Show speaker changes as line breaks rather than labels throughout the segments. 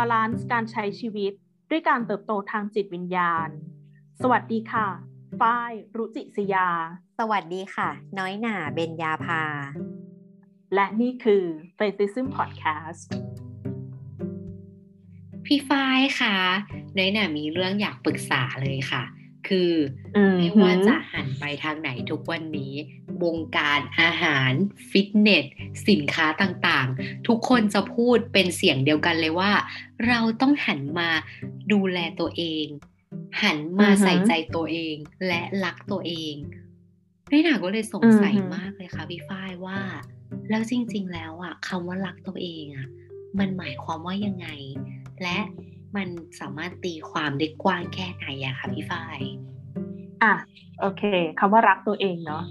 balance การใช้ชีวิตด้วยการเติบโตทางจิตวิญญาณ สวัสดีค่ะ ฝ้าย รุจิศยา
สวัสดีค่ะ น้อยหน่า เบญญาภา
และนี่คือ f a i t h i s m Podcast
พี่ฝ้ายคะน้อยหน่ามีเรื่องอยากปรึกษาเลยค่ะ คือไม่ว่าจะหันไปทางไหนทุกวันนี้ วงการอาหาร ฟิตเนส สินค้าต่างๆ ทุกคนจะพูดเป็นเสียงเดียวกันเลยว่า เราต้องหันมาดูแลตัวเอง หันมาใส่ใจตัวเองและรักตัวเองน้อยหนาก็เลยสงสัยมากเลยค่ะพี่ฝ้ายว่า แล้วจริง ๆ แล้วอะคำว่ารักตัวเองอะมันหมายความว่ายังไง และมันสามารถตีความได้กว้างแค่ไหนอะคะพี่ฝ้าย
อะโอเคคำว่ารักตัวเองเนาะ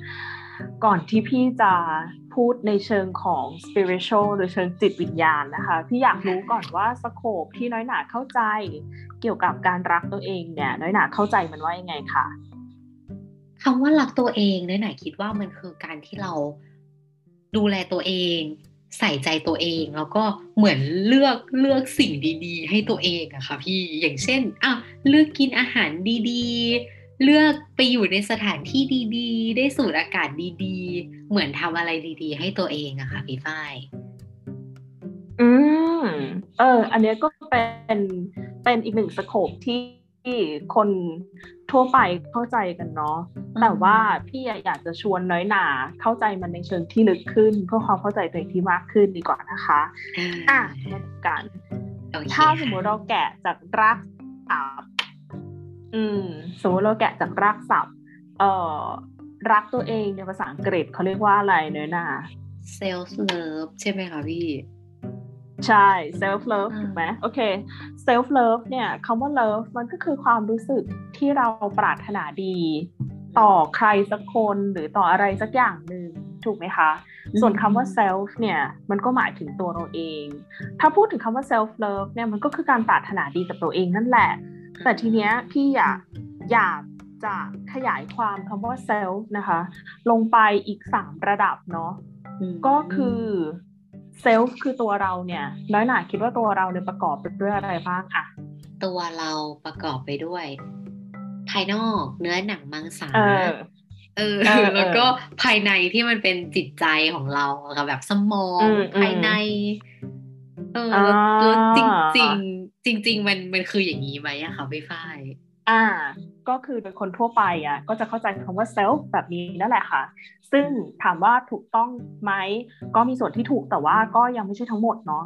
ก่อนที่พี่จะพูดในเชิงของ spiritual หรือเชิงจิตวิญญาณนะคะ พี่อยากรู้ก่อนว่าสโคปที่น้อยหนาเข้าใจ เกี่ยวกับการรักตัวเองเนี่ยน้อยหนาเข้าใจมันว่ายังไงคะ
คำว่ารักตัวเองน้อยหนาคิดว่ามันคือการที่เราดูแลตัวเอง ใส่ใจตัวเองแล้วก็เหมือนเลือกเลือกสิ่งดี ๆ ให้ตัวเองอะค่ะพี่อย่างเช่นอะเลือกกินอาหารดี ๆ เลือกไปอยู่ในสถานที่ดีๆ ได้สูดอากาศดีๆ เหมือนทำอะไรดีๆ ให้ตัวเองอะค่ะพี่ฝ้าย
อืมเออ อันนี้ก็เป็นเป็นอีกหนึ่งสโคปที่ที่คนทั่วไปเข้าใจกันเนาะแต่ว่าพี่อยากจะชวนน้อยหนาเข้าใจมันในเชิงที่ลึกขึ้น เพื่อความเข้าใจตัวเองที่มากขึ้นดีกว่านะคะอะมาดูกัน ถ้าสมมติเราแกะจากรากศัพท์ อืมสมมติเราแกะจากรากศัพท์ เอ่อ รักตัวเองในภาษาอังกฤษเขาเรียกว่าอะไรเนยนา
self love ใช่ไหมคะพี่
ใช่ self love ถูกไหมโอเค self love เนี่ยคำว่า love มันก็คือความรู้สึกที่เราปรารถนาดี ต่อใครสักคนหรือต่ออะไรสักอย่างหนึ่งถูกไหมคะ ส่วนคำว่า self เนี่ยมันก็หมายถึงตัวเราเอง ถ้าพูดถึงคำว่า self love เนี่ยมันก็คือการปรารถนาดีกับตัวเองนั่นแหละ แต่ทีเนี้ยพี่อยากอยากจะขยายความคำว่า self นะคะ ลงไปอีกสามระดับเนาะก็คือเซลฟ์คือตัวเราเนี่ยน้อยหนาคิดว่าตัวเราเนี่ยประกอบไปด้วยอะไรบ้างอะ
ตัวเราประกอบไปด้วย ภายนอกเนื้อหนังมังสาเออแล้วก็ภายในที่มันเป็นจิตใจของเราค่ะแบบสมองภายใน เออแล้วจริง จริงจริงจริงมันมันคืออย่างนี้ไหมอะคะพี่ฝ้าย
อ่า ก็คือเป็นคนทั่วไปอะ ก็จะเข้าใจคำว่าเซลฟ์แบบนี้นั่นแหละค่ะ ซึ่งถามว่าถูกต้องไหมก็มีส่วนที่ถูกแต่ว่าก็ยังไม่ใช่ทั้งหมดเนาะ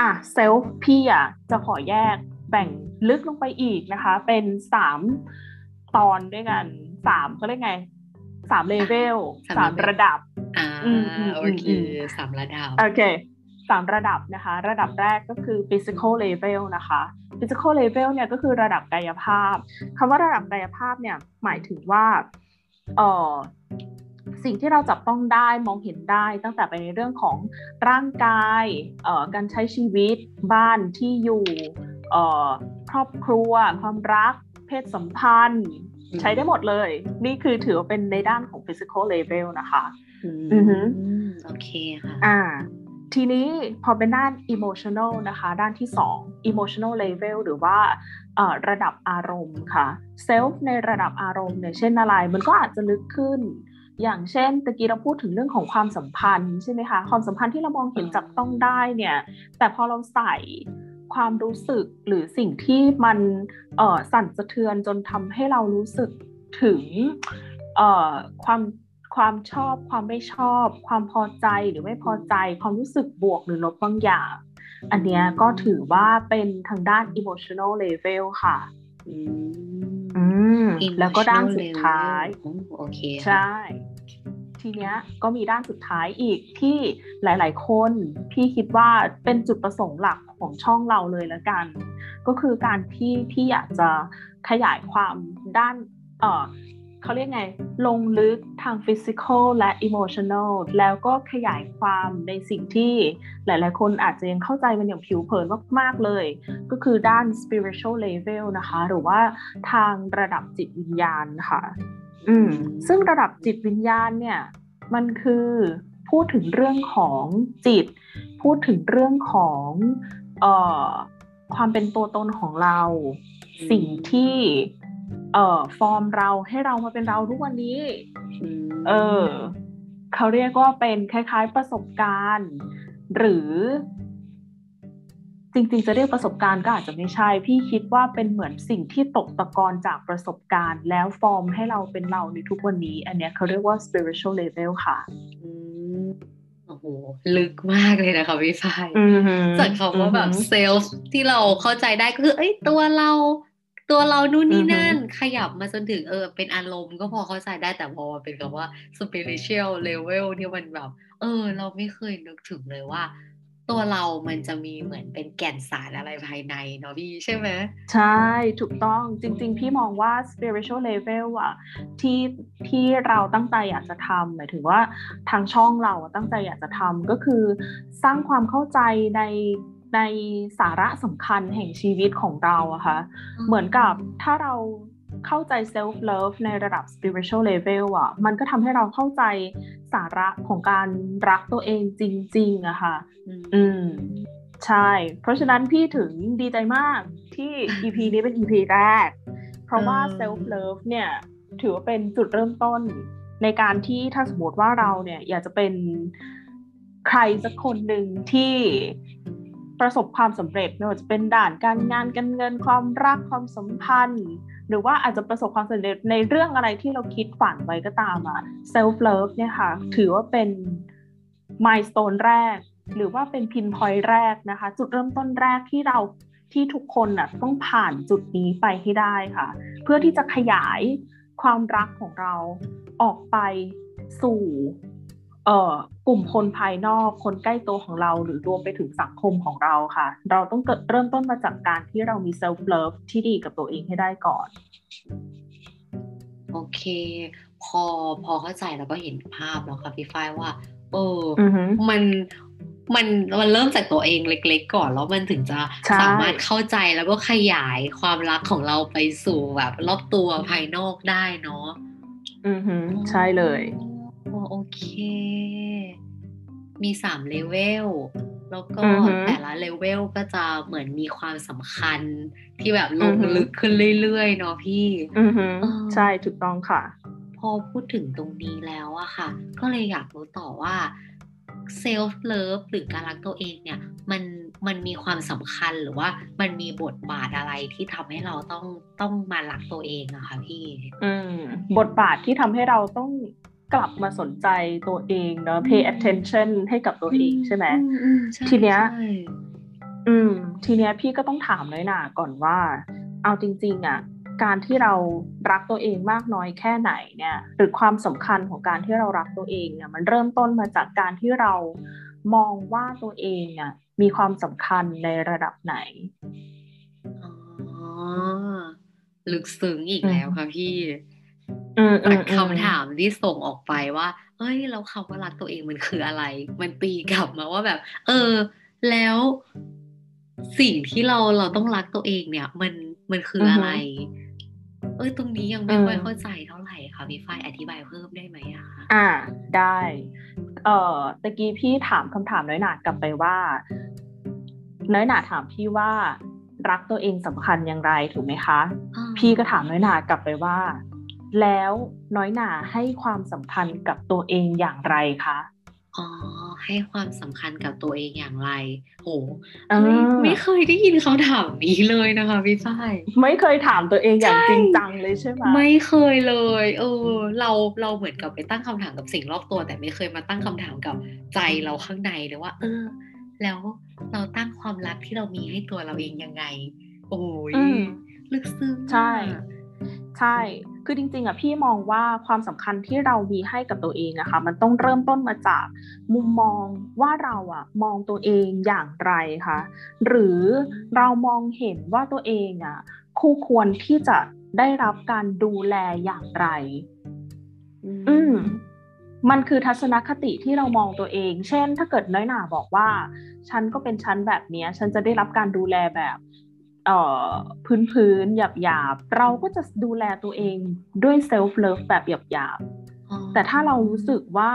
อะเซลฟ์พี่อะจะขอแยกแบ่งลึกลงไปอีกนะคะ เป็นสามตอนด้วยกันสามเขาเรียกไงสามเลเวลสามระดับ
อ่าโอเคสามระดับ
โอเค สามระดับนะคะ ระดับแรกก็คือ physical level นะคะ physical level เนี่ยก็คือระดับกายภาพคำว่าระดับกายภาพเนี่ยหมายถึงว่าเออสิ่งที่เราจับต้องได้มองเห็นได้ตั้งแต่ไปในเรื่องของร่างกายเอ่อการใช้ชีวิต บ้านที่อยู่เอ่อครอบครัว ความรัก เพศสัมพันธ์ ใช้ได้หมดเลย นี่คือถือว่าเป็นในด้านของ physical level นะคะ
อืมโอเคค่ะ
อ่า ทีนี้พอเป็นด้าน emotional นะคะ ด้านที่ 2 emotional level หรือว่าระดับอารมณ์ค่ะ self ในระดับอารมณ์เนี่ยเช่นอะไร มันก็อาจจะลึกขึ้น อย่างเช่นตะกี้เราพูดถึงเรื่องของความสัมพันธ์ใช่ไหมคะ ความสัมพันธ์ที่เรามองเห็นจับต้องได้เนี่ย แต่พอเราใส่ความรู้สึกหรือสิ่งที่มันสั่นสะเทือนจนทำให้เรารู้สึกถึงความ ความชอบ ความไม่ชอบ ความพอใจหรือไม่พอใจ ความรู้สึกบวกหรือลบบางอย่าง อันนี้ก็ถือว่าเป็นทางด้าน emotional level ค่ะ อืมแล้วก็ด้านสุดท้าย
โอเค
ใช่ทีเนี้ยก็มีด้านสุดท้ายอีกที่หลาย ๆ คนพี่คิดว่าเป็นจุดประสงค์หลักของช่องเราเลยแล้วกัน ก็คือการที่พี่อยากจะขยายความด้าน เขาเรียกไง ลงลึกทางฟิสิกอลและอิโมชันอลแล้วก็ขยายความในสิ่งที่หลายๆ คนอาจจะยังเข้าใจมันอย่างผิวเผินมากๆเลย ก็คือด้าน spiritual level นะคะ หรือว่าทางระดับจิตวิญญาณค่ะอืมซึ่งระดับจิตวิญญาณเนี่ย มันคือพูดถึงเรื่องของจิต พูดถึงเรื่องของเอ่อความเป็นตัวตนของเรา สิ่งที่ เอ่อฟอร์มเราให้เรามาเป็นเราทุกวันนี้ เออเขาเรียกว่าเป็นคล้ายๆประสบการณ์ หรือ จริงๆ จะเรียกประสบการณ์ก็อาจจะไม่ใช่ พี่คิดว่าเป็นเหมือนสิ่งที่ตกตะกอนจากประสบการณ์ แล้วฟอร์มให้เราเป็นเราในทุกวันนี้ อันเนี้ยเขาเรียกว่า spiritual level ค่ะ
โอ้โหลึกมากเลยนะคะพี่ฝ้ายจากคำว่าแบบเซลฟ์ที่เราเข้าใจได้ก็คือเอ้ยตัวเรา ตัวเรานู่นนี่นั่น ขยับมาจนถึงเออ เป็นอารมณ์ก็พอเข้าใจได้แต่พอเป็นคำว่า spiritual level เนี่ยมันแบบ เออ เราไม่เคยนึกถึงเลยว่า ตัวเรามันจะมีเหมือนเป็นแก่นสารอะไรภายในเนาะพี่ใช่ไหม
ใช่ถูกต้องจริง ๆ พี่มองว่า spiritual level อะที่ที่เราตั้งใจอยากจะทำหมายถึงว่าทางช่องเราตั้งใจอยากจะทำก็คือสร้างความเข้าใจใน ในสาระสำคัญแห่งชีวิตของเราอะคะ่ะเหมือนกับถ้าเราเข้าใจ self love ในระดับ spiritual level อะมันก็ทำให้เราเข้าใจสาระของการรักตัวเองจริง ๆอะคะ่ะ อืมใช่ เพราะฉะนั้นพี่ถึงดีใจมากที่ EP นี้เป็น EP แรก เพราะว่า self love เนี่ย ถือว่าเป็นจุดเริ่มต้นในการที่ถ้าสมมติว่าเราเนี่ยอยากจะเป็นใครสักคนหนึ่งที่ ประสบความสำเร็จไม่ว่าจะเป็นด่านการงานการเงินความรักความสัมพันธ์ หรือว่าอาจจะประสบความสำเร็จในเรื่องอะไรที่เราคิดฝันไว้ก็ตามอะ self love เนี่ยค่ะ ถือว่าเป็น milestone แรก หรือว่าเป็นพินพอยต์แรกนะคะ จุดเริ่มต้นแรกที่เราที่ทุกคนน่ะต้องผ่านจุดนี้ไปให้ได้ค่ะ เพื่อที่จะขยายความรักของเราออกไปสู่ เอ่อกลุ่มคนภายนอกคนใกล้ตัวของเรา หรือรวมไปถึงสังคมของเราค่ะ เราต้องเริ่มต้นมาจากการที่เรามี self love ที่ดีกับตัวเองให้ได้ก่อน
โอเค พอพอเข้าใจแล้วก็เห็นภาพแล้วค่ะพี่ฝ้ายว่า เออ มันมันมันเริ่มจากตัวเองเล็ก ๆ ก่อนแล้วมันถึงจะสามารถเข้าใจแล้วก็ขยายความรักของเราไปสู่แบบรอบตัวภายนอกได้เนาะ
อือฮึใช่เลย
โอเค มีสามเลเวลแล้วก็แต่ละเลเวลก็จะเหมือนมีความสำคัญที่แบบลงลึกขึ้นเรื่อยๆเนาะพี่
ใช่ถูกต้องค่ะ
พอพูดถึงตรงนี้แล้วอะค่ะ ก็เลยอยากรู้ต่อว่า self-love หรือการรักตัวเองเนี่ย มันมันมีความสำคัญหรือว่ามันมีบทบาทอะไรที่ทำให้เราต้องต้องมารักตัวเองอะคะพี่
อืมบทบาทที่ทำให้เราต้อง กลับมาสนใจตัวเองเนาะ pay attention ให้กับตัวเองใช่ไหมทีเนี้ยอืม ทีเนี้ยพี่ก็ต้องถามเลยนะก่อนว่า เอาจริง ๆ อะ การที่เรารักตัวเองมากน้อยแค่ไหนเนี่ย หรือความสำคัญของการที่เรารักตัวเองเนี่ย มันเริ่มต้นมาจากการที่เรามองว่าตัวเองอะมีความสำคัญในระดับไหน
อ๋อลึกซึ้งอีกแล้วค่ะพี่
จาก
คำถามที่ส่งออกไปว่า เอ้ย เราคำว่ารักตัวเองมันคืออะไร มันตีกลับมาว่าแบบ เออ แล้วสิ่งที่เราเราต้องรักตัวเองเนี่ย มันมันคืออะไร เอ้ยตรงนี้ยังไม่ค่อยเข้าใจเท่าไหร่ค่ะพี่ฝ้ายอธิบายเพิ่มได้ไหมอะคะ
อ่า ได้ เอ่อตะกี้พี่ถามคำถามน้อยหนากลับไปว่า น้อยหนาถามพี่ว่า รักตัวเองสำคัญอย่างไรถูกไหมคะ พี่ก็ถามน้อยหนากลับไปว่า แล้วน้อยหนาให้ความสำคัญกับตัวเองอย่างไรคะ
อ๋อให้ความสำคัญกับตัวเองอย่างไร โหไม่ไม่เคยได้ยินเขาถามนี้เลยนะคะพี่ฝ้าย
ไม่เคยถามตัวเองอย่างจริงจังเลยใช่ไหม
ไม่เคยเลยเออเราเราเหมือนกับไปตั้งคำถามกับสิ่งรอบตัว แต่ไม่เคยมาตั้งคำถามกับใจเราข้างในเลยว่า เออ แล้วเราตั้งความรักที่เรามีให้ตัวเราเองยังไง โอ้ยลึกซึ้ง
ใช่ ใช่ คือจริงๆอะพี่มองว่าความสำคัญที่เรามีให้กับตัวเองอะค่ะมันต้องเริ่มต้นมาจากมุมมองว่าเราอะมองตัวเองอย่างไรคะหรือเรามองเห็นว่าตัวเองอะคู่ควรที่จะได้รับการดูแลอย่างไร อืมมันคือทัศนคติที่เรามองตัวเอง เช่น ถ้าเกิดน้อยหนาบอกว่า ฉันก็เป็นฉันแบบนี้ ฉันจะได้รับการดูแลแบบเอ่อ พื้นพื้นหยาบหยาบเราก็จะดูแลตัวเองด้วยเซลฟ์เลิฟแบบหยาบหยาบแต่ถ้าเรารู้สึกว่า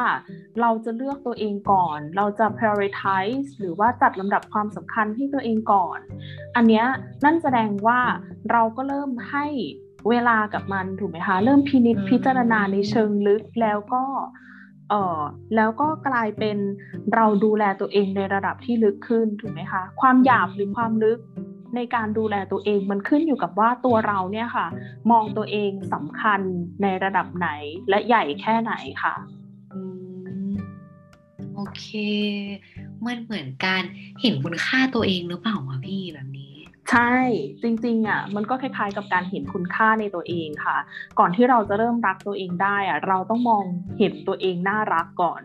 เราจะเลือกตัวเองก่อน เราจะ prioritize หรือว่าจัดลำดับความสำคัญให้ตัวเองก่อน อันเนี้ยนั่นแสดงว่าเราก็เริ่มให้เวลากับมันถูกไหมคะ เริ่มพินิจพิจารณาในเชิงลึกแล้วก็เออแล้วก็กลายเป็นเราดูแลตัวเองในระดับที่ลึกขึ้นถูกไหมคะ ความหยาบหรือความลึก ในการดูแลตัวเองมันขึ้นอยู่กับว่าตัวเราเนี่ยค่ะ มองตัวเองสำคัญในระดับไหนและใหญ่แค่ไหนค่ะ
โอเค มันเหมือนการเห็นคุณค่าตัวเองหรือเปล่าวะพี่แบบนี้
ใช่จริงๆอะมันก็คล้ายๆกับการเห็นคุณค่าในตัวเองค่ะ ก่อนที่เราจะเริ่มรักตัวเองได้อะเราต้องมองเห็นตัวเองน่ารักก่อน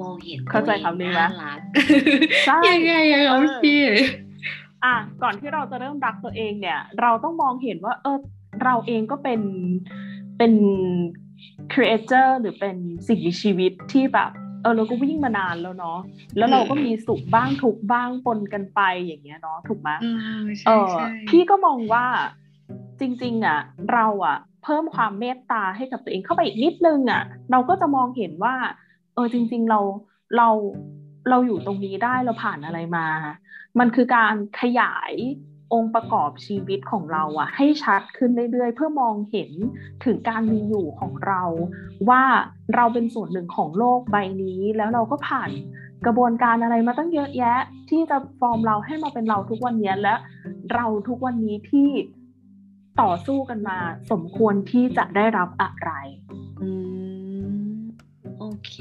มองเห็น
เข้าใจคำนี้ไหม
ใช่ยังไงยังไงพี่
อะก่อนที่เราจะเริ่มรักตัวเองเนี่ย เราต้องมองเห็นว่า เออเราเองก็เป็นเป็นครีเอเตอร์หรือเป็นสิ่งมีชีวิตที่แบบเออเราก็วิ่งมานานแล้วเนาะแล้วเราก็มีสุขบ้างทุกบ้างปนกันไปอย่างเงี้ยเนาะถูกไหม
เอ
อพี่ก็มองว่าจริง ๆ อะ เราอะ เพิ่มความเมตตาให้กับตัวเองเข้าไปอีกนิดนึงอะ เราก็จะมองเห็นว่า เออจริง ๆ เราเราเราอยู่ตรงนี้ได้เราผ่านอะไรมา มันคือการขยายองค์ประกอบชีวิตของเราอะให้ชัดขึ้นเรื่อยๆ เพื่อมองเห็นถึงการมีอยู่ของเรา ว่าเราเป็นส่วนหนึ่งของโลกใบนี้ แล้วเราก็ผ่านกระบวนการอะไรมาตั้งเยอะแยะ ที่จะฟอร์มเราให้มาเป็นเราทุกวันนี้และเราทุกวันนี้ที่ต่อสู้กันมา สมควรที่จะได้รับอะไร
อืโอ เค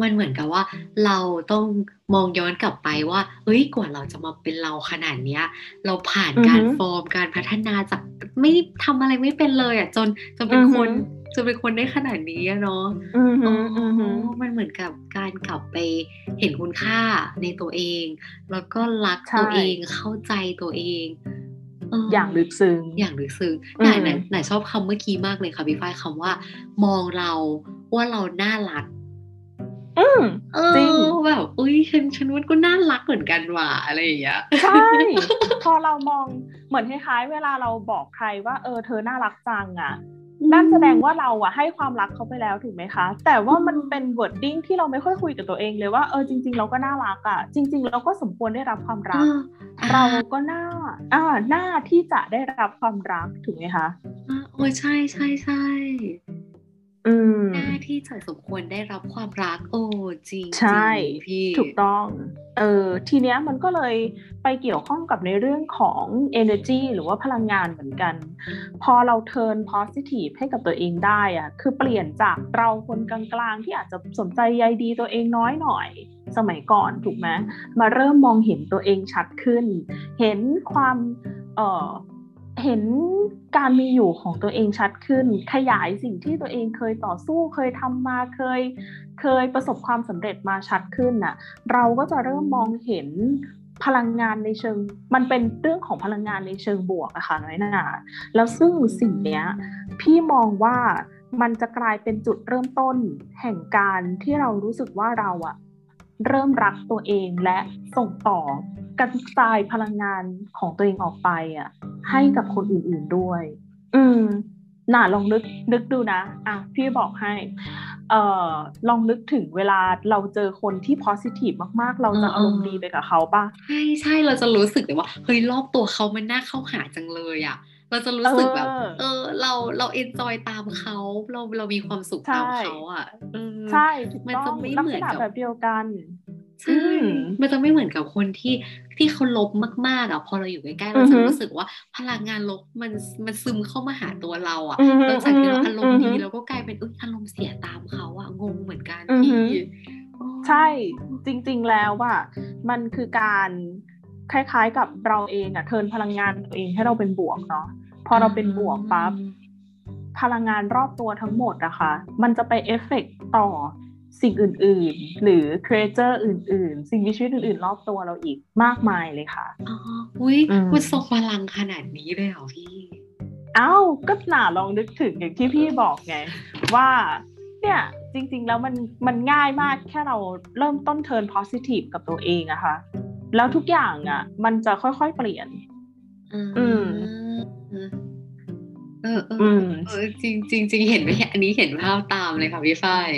มันเหมือนกับว่า เราต้องมองย้อนกลับไปว่า เอ้ยกว่าเราจะมาเป็นเราขนาดเนี้ย เราผ่านการฟอร์มการพัฒนาจากไม่ทำอะไรไม่เป็นเลยอะจนจนเป็นคนจนเป็นคนได้ขนาดนี้เนาะอ๋อมันเหมือนกับการกลับไปเห็นคุณค่าในตัวเอง แล้วก็รักตัวเองเข้าใจตัวเอง
อย่างลึกซึ้ง
อย่างลึกซึ้งไหนไหนชอบคำเมื่อกี้มากเลยค่ะพี่ฝ้ายคำว่า มองเรา ว่าเราน่ารัก
อืม
จริงแบบอุ้ยฉันฉันว่าก็น่ารักเหมือนกันว่ะอะไรอย่างเงี้ย
ใช่พอเรามองเหมือนคล้ายๆเวลาเราบอกใครว่าเออเธอน่ารักจังอะนั่นแสดงว่าเราอะให้ความรักเขาไปแล้วถูกไหมคะ แต่ว่ามันเป็น wording ที่เราไม่ค่อยคุยกับตัวเองเลยว่าเออจริง ๆ เราก็น่ารักอะจริง ๆ เราก็สมควรได้รับความรัก เราก็น่าอ่าหน้าที่จะได้รับความรักถูกไหมคะ
อ่าโอ้ใช่ใช่ใช่ หน้าที่จะสมควรได้รับความรัก โอ้จริง
ใช่พี่ถูกต้องเออทีเนี้ยมันก็เลยไปเกี่ยวข้องกับในเรื่องของ energy หรือว่าพลังงานเหมือนกัน พอเรา turn positive ให้กับตัวเองได้อะคือเปลี่ยนจากเราคนกลางๆ ที่อาจจะสนใจใยดีตัวเองน้อยหน่อยสมัยก่อนถูกไหมมาเริ่มมองเห็นตัวเองชัดขึ้น เห็นความเอ่อ เห็นการมีอยู่ของตัวเองชัดขึ้น ขยายสิ่งที่ตัวเองเคยต่อสู้เคยทำมาเคย เคยประสบความสำเร็จมาชัดขึ้นน่ะ เราก็จะเริ่มมองเห็นพลังงานในเชิง มันเป็นเรื่องของพลังงานในเชิงบวกอะค่ะน้อยนาแล้วซึ่งสิ่งเนี้ย พี่มองว่ามันจะกลายเป็นจุดเริ่มต้นแห่งการที่เรารู้สึกว่าเราอะเริ่มรักตัวเองและส่งต่อ กระจายพลังงานของตัวเองออกไปอะ ให้กับคนอื่น ๆด้วย อืมน่าลองนึกนึกดูนะ อะพี่บอกให้ เอ่อลองนึกถึงเวลาเราเจอคนที่ positive มากๆ เราจะอารมณ์ดีไปกับเขาปะ
ใช่ใช่เราจะรู้สึกเลยว่าเฮ้ยรอบตัวเขามันน่าเข้าหาจังเลยอะ เราจะรู้สึกแบบ เออ เราเราเอนจอยตามเขาเราเรามีความสุขตามเขาอะ
ใช่มันจะไม่เหมือนกับแบบเดียวกัน
ใช่ มันจะไม่เหมือนกับคนที่ที่เขาลบมากๆอะพอเราอยู่ใกล้ๆเราจะรู้สึกว่าพลังงานลบมันมันซึมเข้ามาหาตัวเราอะหลังจากที่เราอารมณ์ดีเราก็กลายเป็นอุ้ยอารมณ์เสียตามเขาอะงงเหมือนกันพี่
ใช่จริง ๆแล้วว่ามันคือการคล้ายๆกับเราเองอะเทินพลังงานตัวเองให้เราเป็นบวกเนาะพอเราเป็นบวกปั๊บพลังงานรอบตัวทั้งหมดอะค่ะ มันจะไปเอฟเฟกต่อ สิ่งอื่น ๆ หรือครีเอเตอร์อื่น ๆ สิ่งมีชีวิตอื่น ๆ รอบตัวเราอีกมากมายเลยค่ะ
อ๋ออุ้ยมันทรงพลังขนาดนี้เลยเหรอพี่
เอ้าก็หนาลองนึกถึงอย่างที่พี่บอกไง ว่าเนี่ยจริง ๆ แล้วมันมันง่ายมากแค่เราเริ่มต้นเทิร์นโพซิทีฟกับตัวเองอะค่ะ แล้วทุกอย่างอะมันจะค่อย ๆ เปลี่ยน
อืมเออเออเออจริงจริงจริงเห็นไหมอันนี้เห็นภาพตามเลยค่ะพี่ฝ้าย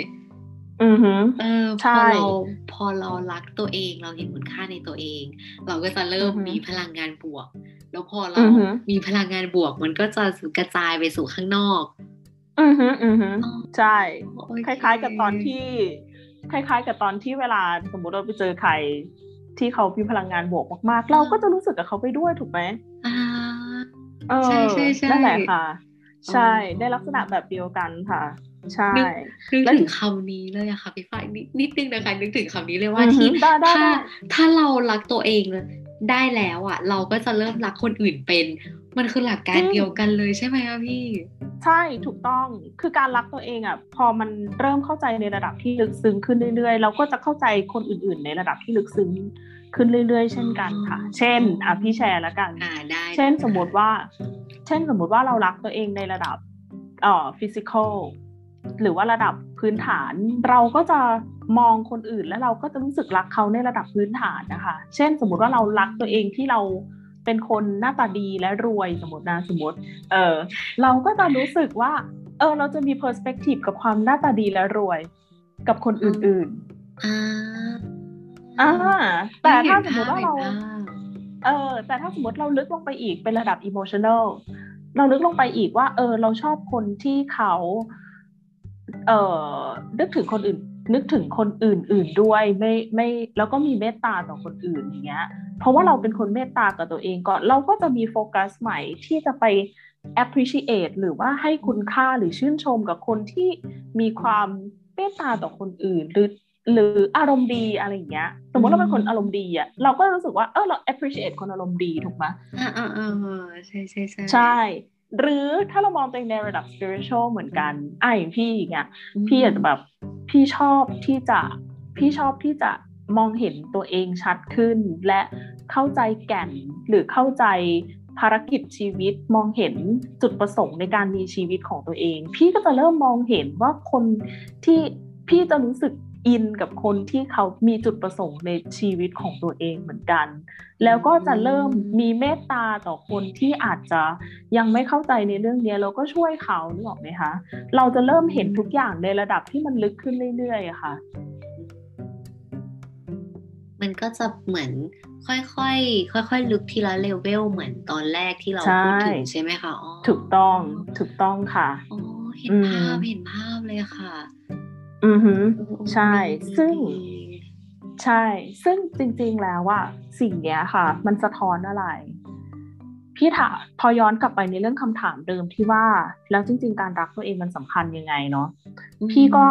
อือฮึ
เออพอเราพอเรารักตัวเองเราเห็นคุณค่าในตัวเอง เราก็จะเริ่มมีพลังงานบวก แล้วพอเรามีพลังงานบวก มันก็จะกระจายไปสู่ข้างนอก
อือฮึอือฮึใช่ คล้าย ๆ กับตอนที่ คล้าย ๆ กับตอนที่เวลาสมมติเราไปเจอใครที่เขามีพลังงานบวกมากๆ เราก็จะรู้สึกกับเขาไปด้วยถูกไหม
อ่า
ใช่ใช่ใช่นั่นแหละค่ะ ใช่ได้ลักษณะแบบเดียวกันค่ะ ใช่
นึกถึงคำนี้เลยอะค่ะพี่ฝ้ายนิดนึงนะคะนึกถึงคำนี้เลยว่าที่ถ้าถ้าเรารักตัวเองได้แล้วอะเราก็จะเริ่มรักคนอื่นเป็น มันคือหลักการเดียวกันเลยใช่ไหมคะพี่
ใช่ถูกต้องคือการรักตัวเองอะพอมันเริ่มเข้าใจในระดับที่ลึกซึ้งขึ้นเรื่อยๆ เราก็จะเข้าใจคนอื่น ๆ ในระดับที่ลึกซึ้งขึ้นเรื่อย ๆ เช่นกันค่ะ เช่นอะพี่แชร์แล้วกันเช่นสมมติว่า เช่นสมมติว่าเรารักตัวเองในระดับเอ่อฟิสิกอล หรือว่าระดับพื้นฐาน เราก็จะมองคนอื่นแล้วเราก็จะรู้สึกรักเขาในระดับพื้นฐานนะคะ เช่น สมมติว่าเรารักตัวเองที่เราเป็นคนหน้าตาดีและรวยสมมตินะสมมติ เออเราก็จะรู้สึกว่า เออ เราจะมี perspective กับความหน้าตาดีและรวย กับคนอื่นๆอ่าอ่าแต่ถ้าสมมติว่าเรา เออ แต่ถ้าสมมติเราลึกลงไปอีกเป็นระดับ emotional เราลึกลงไปอีกว่า เออ เราชอบคนที่เขา เอ่อนึกถึงคนอื่น นึกถึงคนอื่นๆด้วยไม่ไม่แล้วก็มีเมตตาต่อคนอื่นอย่างเงี้ย เพราะว่าเราเป็นคนเมตตากับตัวเองก่อนเราก็จะมีโฟกัสใหม่ที่จะไป appreciate หรือว่าให้คุณค่าหรือชื่นชมกับคนที่มีความเมตตาต่อคนอื่น หรือหรืออารมณ์ดีอะไรอย่างเงี้ย สมมติเราเป็นคนอารมณ์ดีอะเราก็รู้สึกว่าเออเรา appreciate คนอารมณ์ดีถูกไหม
อ่าอ่าอ่าใช่ใช่
ใช่ใช่ หรือถ้าเรามองตัวเองในระดับ spiritual เหมือนกันอ่าอย่างพี่อย่างเงี้ยพี่อาจจะแบบพี่ชอบที่จะพี่ชอบที่จะมองเห็นตัวเองชัดขึ้น และเข้าใจแก่นหรือเข้าใจภารกิจชีวิตมองเห็นจุดประสงค์ในการมีชีวิตของตัวเอง พี่ก็จะเริ่มมองเห็นว่าคนที่พี่จะรู้สึก อินกับคนที่เขามีจุดประสงค์ในชีวิตของตัวเองเหมือนกัน แล้วก็จะเริ่มมีเมตตาต่อคนที่อาจจะยังไม่เข้าใจในเรื่องนี้เราก็ช่วยเขานึกออกไหมคะเราจะเริ่มเห็นทุกอย่างในระดับที่มันลึกขึ้นเรื่อยๆอะค่ะ
มันก็จะเหมือนค่อยๆค่อยๆ ลึกทีละเลเวลเหมือนตอนแรกที่เราพูดถึงใช่ไหมคะ
ถูกต้องถูกต้องค่ะ
อ๋อเห็นภาพเห็นภาพเลยค่ะ
อือฮึใช่ ซึ่งใช่ ซึ่งจริงๆแล้วว่าสิ่งเนี้ยค่ะ มันสะท้อนอะไร พี่ถามพอย้อนกลับไปในเรื่องคำถามเดิมที่ว่า แล้วจริง ๆ การรักตัวเองมันสำคัญยังไงเนาะพี่ก็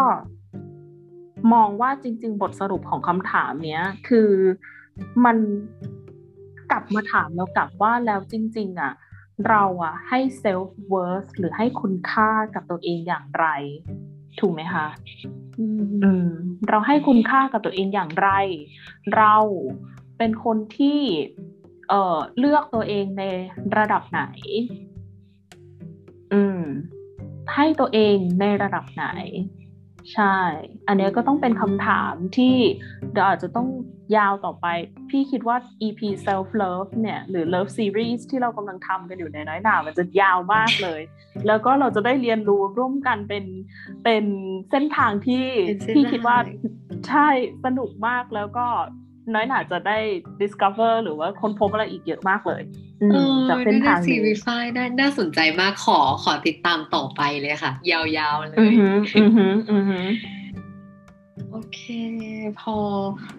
มองว่าจริง ๆ บทสรุปของคำถามเนี้ย คือมันกลับมาถามแล้วกลับว่าแล้วจริง ๆ อะ เราอะให้ self worth หรือให้คุณค่ากับตัวเองอย่างไร ถูกไหมคะอืมเราให้คุณค่ากับตัวเองอย่างไร เราเป็นคนที่เอ่อเลือกตัวเองในระดับไหน อืม ให้ตัวเองในระดับไหน ใช่ อันนี้ก็ต้องเป็นคำถามที่เดี๋ยวอาจจะต้องยาวต่อไป พี่คิดว่า EP self love เนี่ย หรือ love series ที่เรากำลังทำกันอยู่ในน้อยหนามันจะยาวมากเลย แล้วก็เราจะได้เรียนรู้ร่วมกันเป็นเป็นเส้นทางที่พี่คิดว่าใช่สนุกมากแล้วก็ น้อยหนาจะได้ discover หรือว่าค้นพบอะไรอีกเยอะมากเลย
จากเส้นทางนี้ซีรีส์น่าน่าสนใจมากขอขอติดตามต่อไปเลยค่ะ ยาวๆเลยโอเค พอ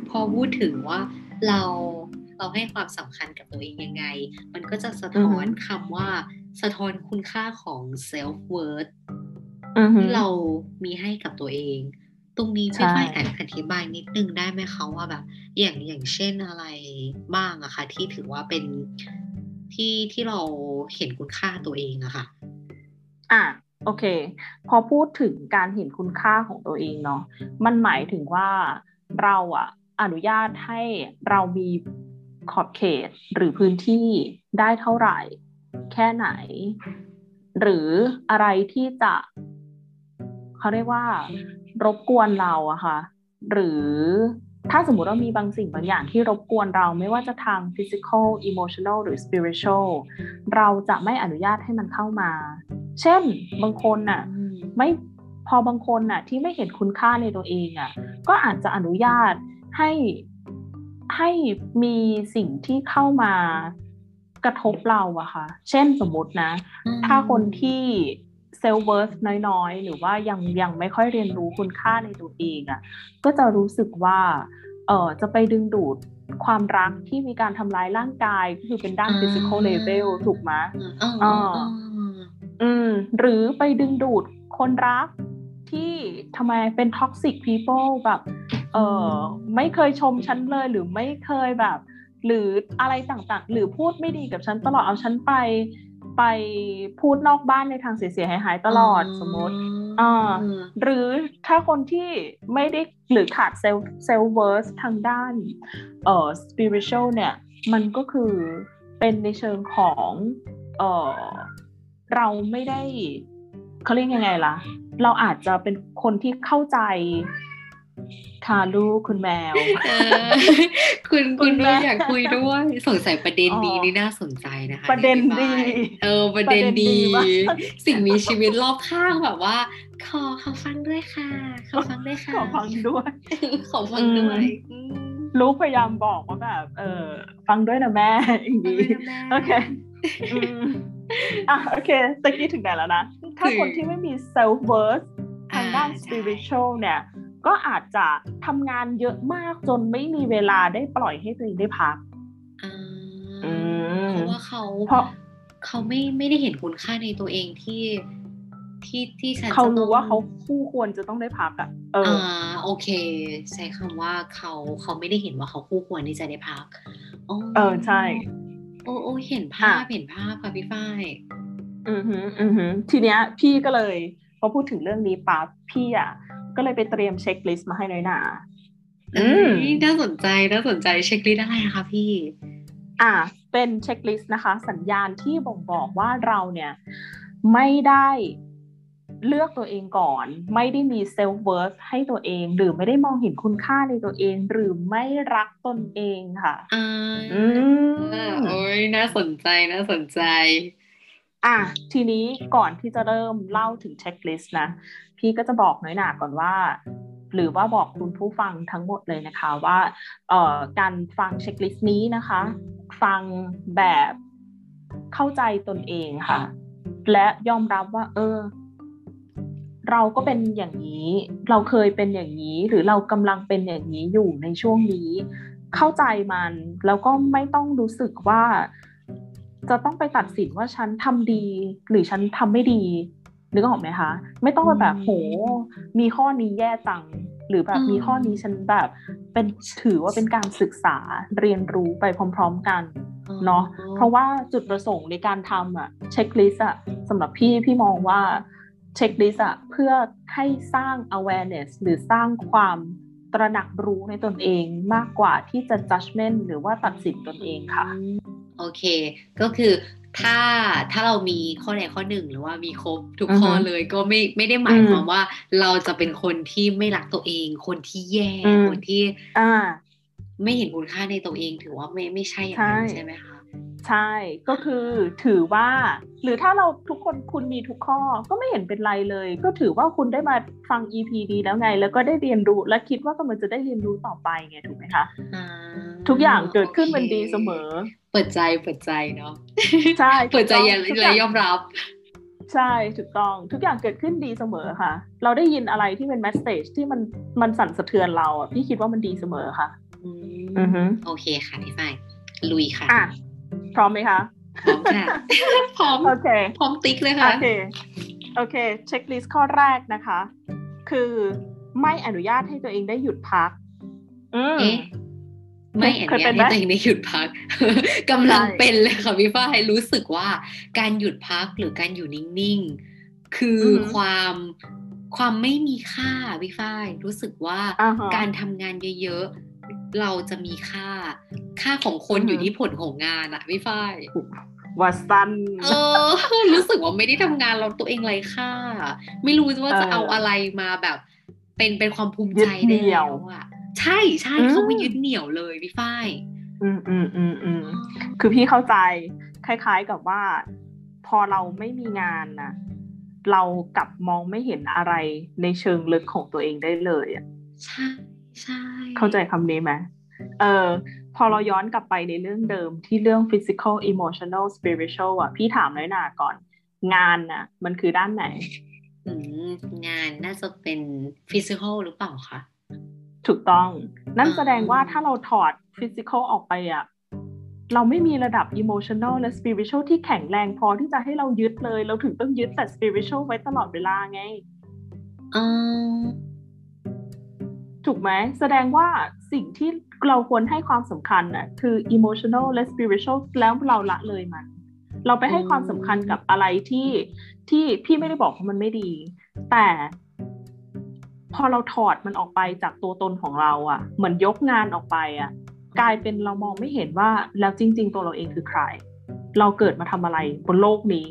พอพูดถึงว่าเราเราให้ความสำคัญกับตัวเองยังไง มันก็จะสะท้อนคำว่า สะท้อนคุณค่าของ self worth ที่เรามีให้กับตัวเอง ตรงนี้พี่ฝ้ายอธิบายนิดนึงได้ไหมคะว่าแบบ อย่างอย่างเช่นอะไรบ้างอะคะที่ถือว่าเป็นที่ที่เราเห็นคุณค่าตัวเองอะค่ะ
อะโอเค พอพูดถึงการเห็นคุณค่าของตัวเองเนาะมันหมายถึงว่าเราอะอนุญาตให้เรามีขอบเขตหรือพื้นที่ได้เท่าไหร่ แค่ไหน หรืออะไรที่จะเขาเรียกว่า รบกวนเราอะค่ะ หรือถ้าสมมติว่ามีบางสิ่งบางอย่างที่รบกวนเราไม่ว่าจะทาง physical emotional หรือ spiritual เราจะไม่อนุญาตให้มันเข้ามา เช่นบางคนน่ะไม่พอบางคนน่ะที่ไม่เห็นคุณค่าในตัวเองอะก็อาจจะอนุญาตให้ให้มีสิ่งที่เข้ามากระทบเราอะค่ะ เช่นสมมตินะ ถ้าคนที่ self-worth น้อยๆ หรือว่ายังยังไม่ค่อยเรียนรู้คุณค่าในตัวเองอะ่ะก็จะรู้สึกว่าเออจะไปดึงดูดความรักที่มีการทำร้ายร่างกายก็คือเป็นด้าน physical level ถูกไหม
อ่า
อืมหรือไปดึงดูดคนรักที่ทำไมเป็น toxic people แบบเออไม่เคยชมฉันเลยหรือไม่เคยแบบ หรืออะไรต่างๆ หรือพูดไม่ดีกับฉันตลอดเอาฉันไป ไปพูดนอกบ้านในทางเสียหายหายตลอดสมมติอ่าหรือถ้าคนที่ไม่ได้หรือขาด self self-worth ทางด้านเอ่อ spiritual เนี่ย มันก็คือเป็นในเชิงของเอ่อเราไม่ได้เขาเรียกยังไงล่ะ เราอาจจะเป็นคนที่เข้าใจ ค่ะลูกคุณแมว
คุณคุณแม่อยากคุยด้วยสงสัยประเด็นดีนี่น่าสนใจนะคะ
ประเด็นดี
เออประเด็นดี สิ่งมีชีวิตรอบข้างแบบว่า ขอขอฟังด้วยค่ะขอฟังด้วยค่ะ
ขอฟังด้วย
ขอฟังด้วย
ลูกพยายามบอกว่าแบบ เออ ฟังด้วยนะแม่อย่างนี้โอเคอะโอเคตะกี้ถึงไหนแล้วนะ ถ้าคนที่ไม่มี self worth ทางด้าน spiritual เนี่ย ก็อาจจะทำงานเยอะมากจนไม่มีเวลาได้ปล่อยให้ตัวเองได้พัก
เพราะว่าเขาเพราะเขาไม่ไม่ได้เห็นคุณค่าในตัวเองที่ที่ที่ฉัน
เขารู้ว่าเขาคู่ควรจะต้องได้พักอะ
เออโอเค ใช้คำว่าเขาเขาไม่ได้เห็นว่าเขาคู่ควรที่จะได้พัก
เออใช่
โอ้โอ้เห็นภาพเห็นภาพค่ะพี่ฝ้าย
อือหืออือหือทีเนี้ย พี่ก็เลยพอพูดถึงเรื่องนี้ปั๊บพี่อะ ก็เลยไปเตรียม checklist มาให้น้อยหน่า
อืมน่าสนใจน่าสนใจ checklist อะไรคะพี่
อ่า เป็น checklist นะคะ สัญญาณที่บ่งบอกว่าเราเนี่ยไม่ได้เลือกตัวเองก่อน ไม่ได้มี self-worth ให้ตัวเอง หรือไม่ได้มองเห็นคุณค่าในตัวเอง หรือไม่รักตนเองค่ะ
อ่าอืมโอ้ยน่าสนใจน่าสนใจ
อะทีนี้ก่อนที่จะเริ่มเล่าถึง checklist นะ พี่ก็จะบอกน้อยหน่าก่อนว่า หรือว่าบอกคุณผู้ฟังทั้งหมดเลยนะคะว่าการฟัง checklist นี้นะคะ ฟังแบบเข้าใจตนเองค่ะ และยอมรับว่า เออ เราก็เป็นอย่างนี้ เราเคยเป็นอย่างนี้ หรือเรากำลังเป็นอย่างนี้อยู่ในช่วงนี้ เข้าใจมัน แล้วก็ไม่ต้องรู้สึกว่าจะต้องไปตัดสินว่าฉันทำดีหรือฉันทำไม่ดี นึกออกไหมคะ ไม่ต้องแบบโห มีข้อนี้แย่จัง หรือแบบมีข้อนี้ฉันแบบเป็นถือว่าเป็นการศึกษาเรียนรู้ไปพร้อม ๆกันเนาะเพราะว่าจุดประสงค์ในการทำอะเช็คลิสอะสำหรับพี่พี่มองว่าเช็คลิสอะเพื่อให้สร้าง awareness หรือสร้างความตระหนักรู้ในตนเองมากกว่าที่จะ judgment หรือว่าตัดสินตนเองค่ะ
โอเค ก็คือ ถ้าถ้าเรามีข้อใดข้อหนึ่งหรือว่ามีครบทุกข้อเลยก็ไม่ไม่ได้หมายความว่าเราจะเป็นคนที่ไม่รักตัวเอง คนที่แย่คนที่
อ่า
ไม่เห็นคุณค่าในตัวเองถือว่าไม่ไม่ใช่อย่างนั้นใช่ไหมคะ
ใช่ก็คือถือว่า หรือถ้าเราทุกคนคุณมีทุกข้อก็ไม่เห็นเป็นไรเลย ก็ถือว่าคุณได้มาฟัง EP ดีแล้วไง แล้วก็ได้เรียนรู้และคิดว่ากำลังจะได้เรียนรู้ต่อไปไงถูกไหมคะ ทุกอย่างเกิดขึ้นมันดีเสมอ
เปิดใจเปิดใจเนาะ
ใช่
เปิดใจอย่าเลยยอมรับ
ใช่ถูกต้องทุกอย่างเกิดขึ้นดีเสมอค่ะ เราได้ยินอะไรที่เป็น message ที่มันมันสั่นสะเทือนเราอะพี่คิดว่ามันดีเสมอค่ะ
อือโอเคค่ะพี่ฝ้ายลุยค่ะ
อะพร้อมไหมคะ
พร้อมค่ะพร้อม
โอเค
พร้อมติ๊กเลยค่ะ
โอเคโอเค checklist ข้อแรกนะคะ คือไม่อนุญาตให้ตัวเองได้หยุดพัก
อืม ไม่อนุญาตให้ตัวเองได้หยุดพักกำลังเป็นเลยค่ะพี่ฝ้ายรู้สึกว่าการหยุดพักหรือการอยู่นิ่งๆ คือความความไม่มีค่าพี่ฝ้ายรู้สึกว่าการทำงานเยอะเราจะมีค่า ค่าของคนอยู่ที่ผลของงานอะพี่ฝ้าย
ว่าสั้น
เออ รู้สึกว่าไม่ได้ทำงานเราตัวเองไรค่า ไม่รู้ว่าจะเอาอะไรมาแบบ เป็นเป็นความภูมิใจได้แล้วอะ ใช่ใช่เขาไม่ยึดเหนี่ยวเลยพี่ฝ้าย
อืมอืมอืมอืมคือพี่เข้าใจคล้ายๆกับว่า พอเราไม่มีงานนะเรากลับมองไม่เห็นอะไรในเชิงลึกของตัวเองได้เลยอะ
ใช่ใช่
เข้าใจคำนี้ไหมเออพอเราย้อนกลับไปในเรื่องเดิมที่เรื่อง physical emotional spiritual อะ พี่ถามน้อยหนาก่อน งานน่ะมันคือด้านไหน
อืมงานน่าจะเป็นฟิสิกอลหรือเปล่าคะ
ถูกต้อง นั่น
อ่า
แสดงว่าถ้าเราถอด physical ออกไปอะเราไม่มีระดับ emotional และ spiritual ที่แข็งแรงพอที่จะให้เรายึดเลย เราถึงต้องยึดแต่ spiritual ไว้ตลอดเวลาไง
อืม
ถูกไหม แสดงว่าสิ่งที่เราควรให้ความสำคัญน่ะคือ emotional และ spiritual แล้วเราละเลยมัน เราไปให้ความสำคัญกับอะไรที่ที่พี่ไม่ได้บอกว่ามันไม่ดี แต่ พอเราถอดมันออกไปจากตัวตนของเราอะ่ะ เหมือนยกงานออกไปอะ่ะ กลายเป็นเรามองไม่เห็นว่าแล้วจริง ๆ ตัวเราเองคือใคร เราเกิดมาทำอะไรบนโลกนี้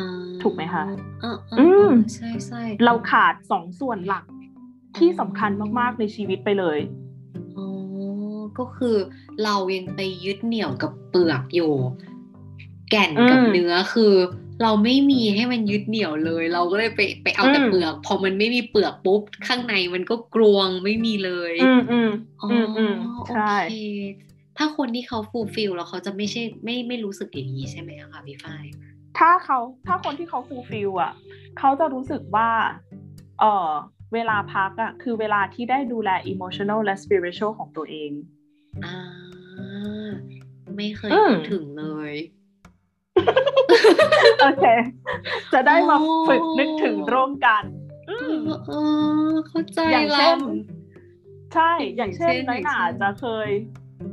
อ่า
ถูกไหมคะ
อ่า
อืม
ใช่ใช่
เราขาดสองส่วนหลักที่สำคัญมากๆในชีวิตไปเลย
อ๋อก็คือเรายังไปยึดเหนี่ยวกับเปลือกอยู่ แก่นกับ
อืม
เนื้อคือ เราไม่มีให้มันยึดเหนี่ยวเลย เราก็เลยไปไปเอาแต่
อืม
เปลือก พอมันไม่มีเปลือกปุ๊บข้างในมันก็กลวงไม่มีเลย
อืมอืม
อ๋อ
อืมอืม
โอ
ใช่
เคถ้าคนที่เขา fulfill แล้วเขาจะไม่ใช่ไม่ไม่รู้สึกอย่างนี้ใช่ไหมคะพี่ฝ้าย
ถ้าเขาถ้าคนที่เขา fulfill อะ เขาจะรู้สึกว่า เออเวลาพักอะ คือเวลาที่ได้ดูแล emotional และ spiritual ของตัวเอง
อ่าไม่เคย
อืม
นึกถึงเลย
โอเค จะได้มา
อ๋อ
ฝึกนึกถึงร่วมกันอื
เอ
ม
อเออเข้าใจ
อย่าง
แล้
เช่
วน
ใช่อย่างเช่น
อย่างเช่น
น้อยหนา
อย่างเช่น
จะเคย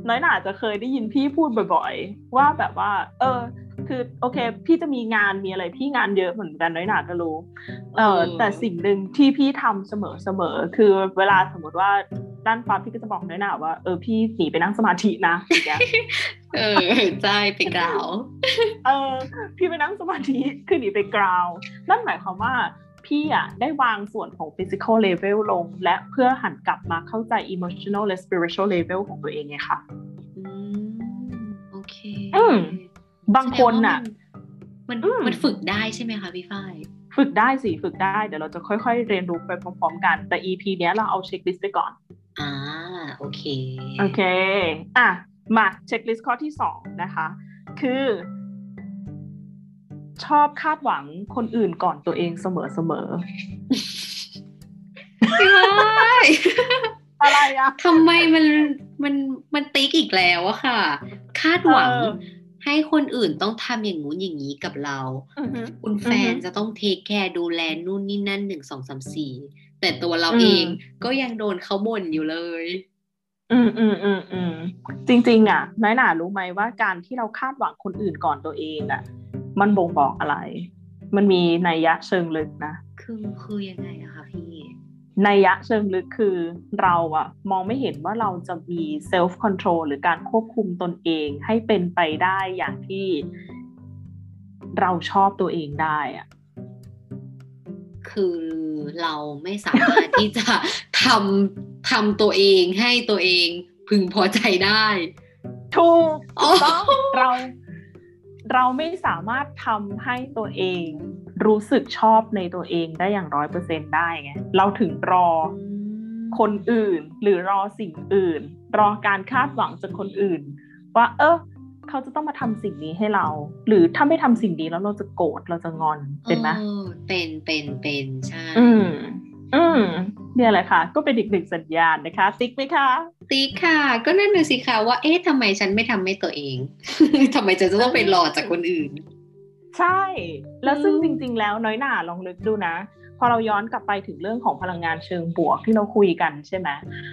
น้อยหนาจะเคยได้ยินพี่พูดบ่อย ๆ ว่าแบบว่า เออ คือโอเค พี่จะมีงานมีอะไร พี่งานเยอะเหมือนกันน้อยหนาก็รู้ เออแต่สิ่งหนึ่งที่พี่ทำเสมอเสมอคือเวลาสมมติว่าด้านฟ้าพี่ก็จะบอกน้อยหนาว่าเออพี่หนีไปนั่งสมาธินะอย่างเงี้ย
เออใช่ไปกล่าว
เออพี่ไปนั่งสมาธิคือหนีไปกราวนั่นหมายความว่าพี่อะได้วางส่วนของ physical level ลง และเพื่อหันกลับมาเข้าใจ emotional และ spiritual level ของตัวเองไงค่ะ
อืม โอเค
อืม บางคนน่ะ
แสดงว่ามัน
อื
มัน
ม
มันฝึกได้ใช่ไหมคะพี่ฝ้าย
ฝึกได้สิฝึกได้เดี๋ยวเราจะค่อย ๆ เรียนรู้ไปพร้อมๆกัน แต่ EP เนี้ยเราเอา checklist ไปก่อน
อ่าโอเค
โอเคอะมา checklist ข้อที่สองนะคะ คือ ชอบคาดหวังคนอื่นก่อนตัวเองเสมอ
พี่ฝ้าย
ๆอะไรอะ
ทำไมมันมันมัน tick อีกแล้วอะค่ะ คาดหวัง
เออ
ให้คนอื่นต้องทำอย่างงู้นอย่างนี้กับเรา
อือฮึ
คุณแฟน
อือฮึ
จะต้องเทคแคร์ดูแลนู่นนี่นั่นหนึ่งสองสามสี่แต่ตัวเรา
อืม
เองก็ยังโดนเขาบ่นอยู่เลย
อืมอืมอืมอืมจริงๆอะน้อยหนารู้ไหมว่าการที่เราคาดหวังคนอื่นก่อนตัวเองอะ มันบ่งบอกอะไร มันมีนัยยะเชิงลึกนะ
คือคือยังไงอะคะพี่
นัยยะเชิงลึกคือเราอะมองไม่เห็นว่าเราจะมี self control หรือการควบคุมตนเองให้เป็นไปได้อย่างที่เราชอบตัวเองได้อะ
คือเราไม่สามารถที่จะทำทำตัวเองให้ตัวเองพึงพอใจได้
ถูก
อ๋อ
ถูกต้องเรา เราไม่สามารถทำให้ตัวเอง รู้สึกชอบในตัวเองได้อย่างร้อยเปอร์เซ็นได้ไงเราถึงรอคนอื่น หรือรอสิ่งอื่น รอการคาดหวังจากคนอื่น ว่า เออเขาจะต้องมาทำสิ่งนี้ให้เรา หรือถ้าไม่ทำสิ่งนี้แล้วเราจะโกรธเราจะงอนเป็นไหม
ออเป็นเป็นเป็นใช่
อืมอืมเนี่ยแหละค่ะ ก็เป็นอีกหนึ่งสัญญาณนะคะ ติ๊กไหมคะ
ติ๊กค่ะ ก็นั่นน่ะสิคะว่าเอ๊ะทำไมฉันไม่ทำให้ตัวเองทำไมจะต้องไปรอจากคนอื่น
ใช่ แล้วซึ่ง
อืม
จริง ๆ แล้วน้อยหน่าลองนึกดูนะ พอเราย้อนกลับไปถึงเรื่องของพลังงานเชิงบวกที่เราคุยกันใช่ไหม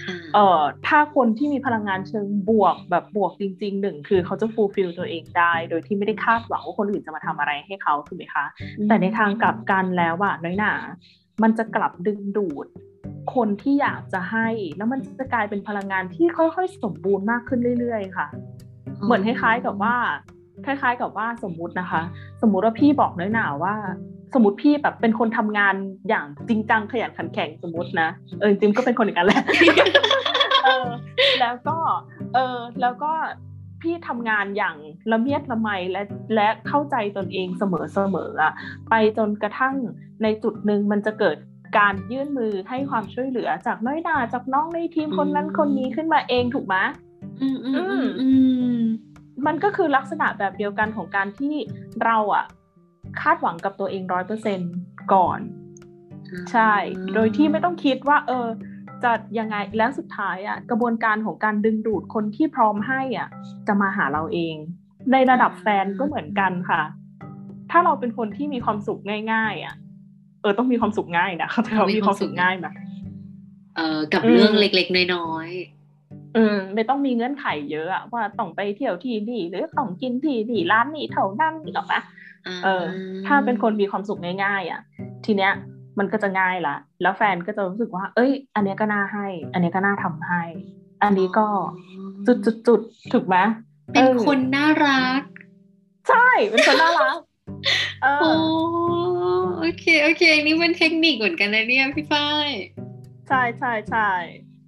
ค่ะ
เอ่อถ้าคนที่มีพลังงานเชิงบวกแบบบวกจริงๆหนึ่งคือเขาจะฟูลฟิลตัวเองได้ โดยที่ไม่ได้คาดหวังว่าคนอื่นจะมาทำอะไรให้เขาถูกไหมคะ แต่ในทางกลับกันแล้วอะน้อยหนา มันจะกลับดึงดูดคนที่อยากจะให้ แล้วมันจะกลายเป็นพลังงานที่ค่อยๆ สมบูรณ์มากขึ้นเรื่อยๆ ค่ะ เหมือนคล้ายๆกับว่า คล้าย ๆ กับว่าสมมุตินะคะ สมมุติว่าพี่บอกน้อยหนาว่า สมมติพี่แบบเป็นคนทำงานอย่างจริงจังขยันขันแข็งสมมตินะเออจริงๆก็เป็นคนอย่างนั้นแหละเออแล้วก็เออแล้วก็พี่ทำงานอย่างละเมียดละไมและและเข้าใจตนเองเสมอเสมออะไปจนกระทั่งในจุดหนึ่งมันจะเกิดการยื่นมือให้ความช่วยเหลือจากน้อยนาจากน้องในทีมคนนั้นคนนี้ขึ้นมาเองถูกไหม
อืมอืมอืมอื ม
มันก็คือลักษณะแบบเดียวกันของการที่เราอะคาดหวังกับตัวเองร้อยเปอร์เซ็นก่อน ใช่ โดยที่ไม่ต้องคิดว่า เออจะยังไงแล้วสุดท้ายอะกระบวนการของการดึงดูดคนที่พร้อมให้อะ จะมาหาเราเอง ในระดับแฟนก็เหมือนกันค่ะ ถ้าเราเป็นคนที่มีความสุขง่าย ๆ อะ เออต้องมีความสุขง่ายนะเขาจะมีความสุขง่ายไหม
เอ่อกับเรื่องเล็กๆน้อย
อืมไม่ต้องมีเงื่อนไขเยอะอะว่าต้องไปเที่ยวที่นี่หรือต้องกินที่นี่ร้านนี้เท่านั้นหรอกนะ
ๆ
เออ ถ้าเป็นคนมีความสุขง่ายๆอะ ทีเนี้ยมันก็จะง่ายละแล้วแฟนก็จะรู้สึกว่า เอ้ย อันเนี้ยก็น่าให้ อันเนี้ยก็น่าทำให้ อันนี้ก็จุดจุดจุดๆๆถูกไหม
เป็น
ออ
คนน่ารัก
ใช่เป็นคนน่ารักเอ
โอ้
อ
โอเคโอเค นี่เป็นเทคนิคเหมือนกันนะเนี่ยพี่ฝ้าย
ใช่ใช่ใช่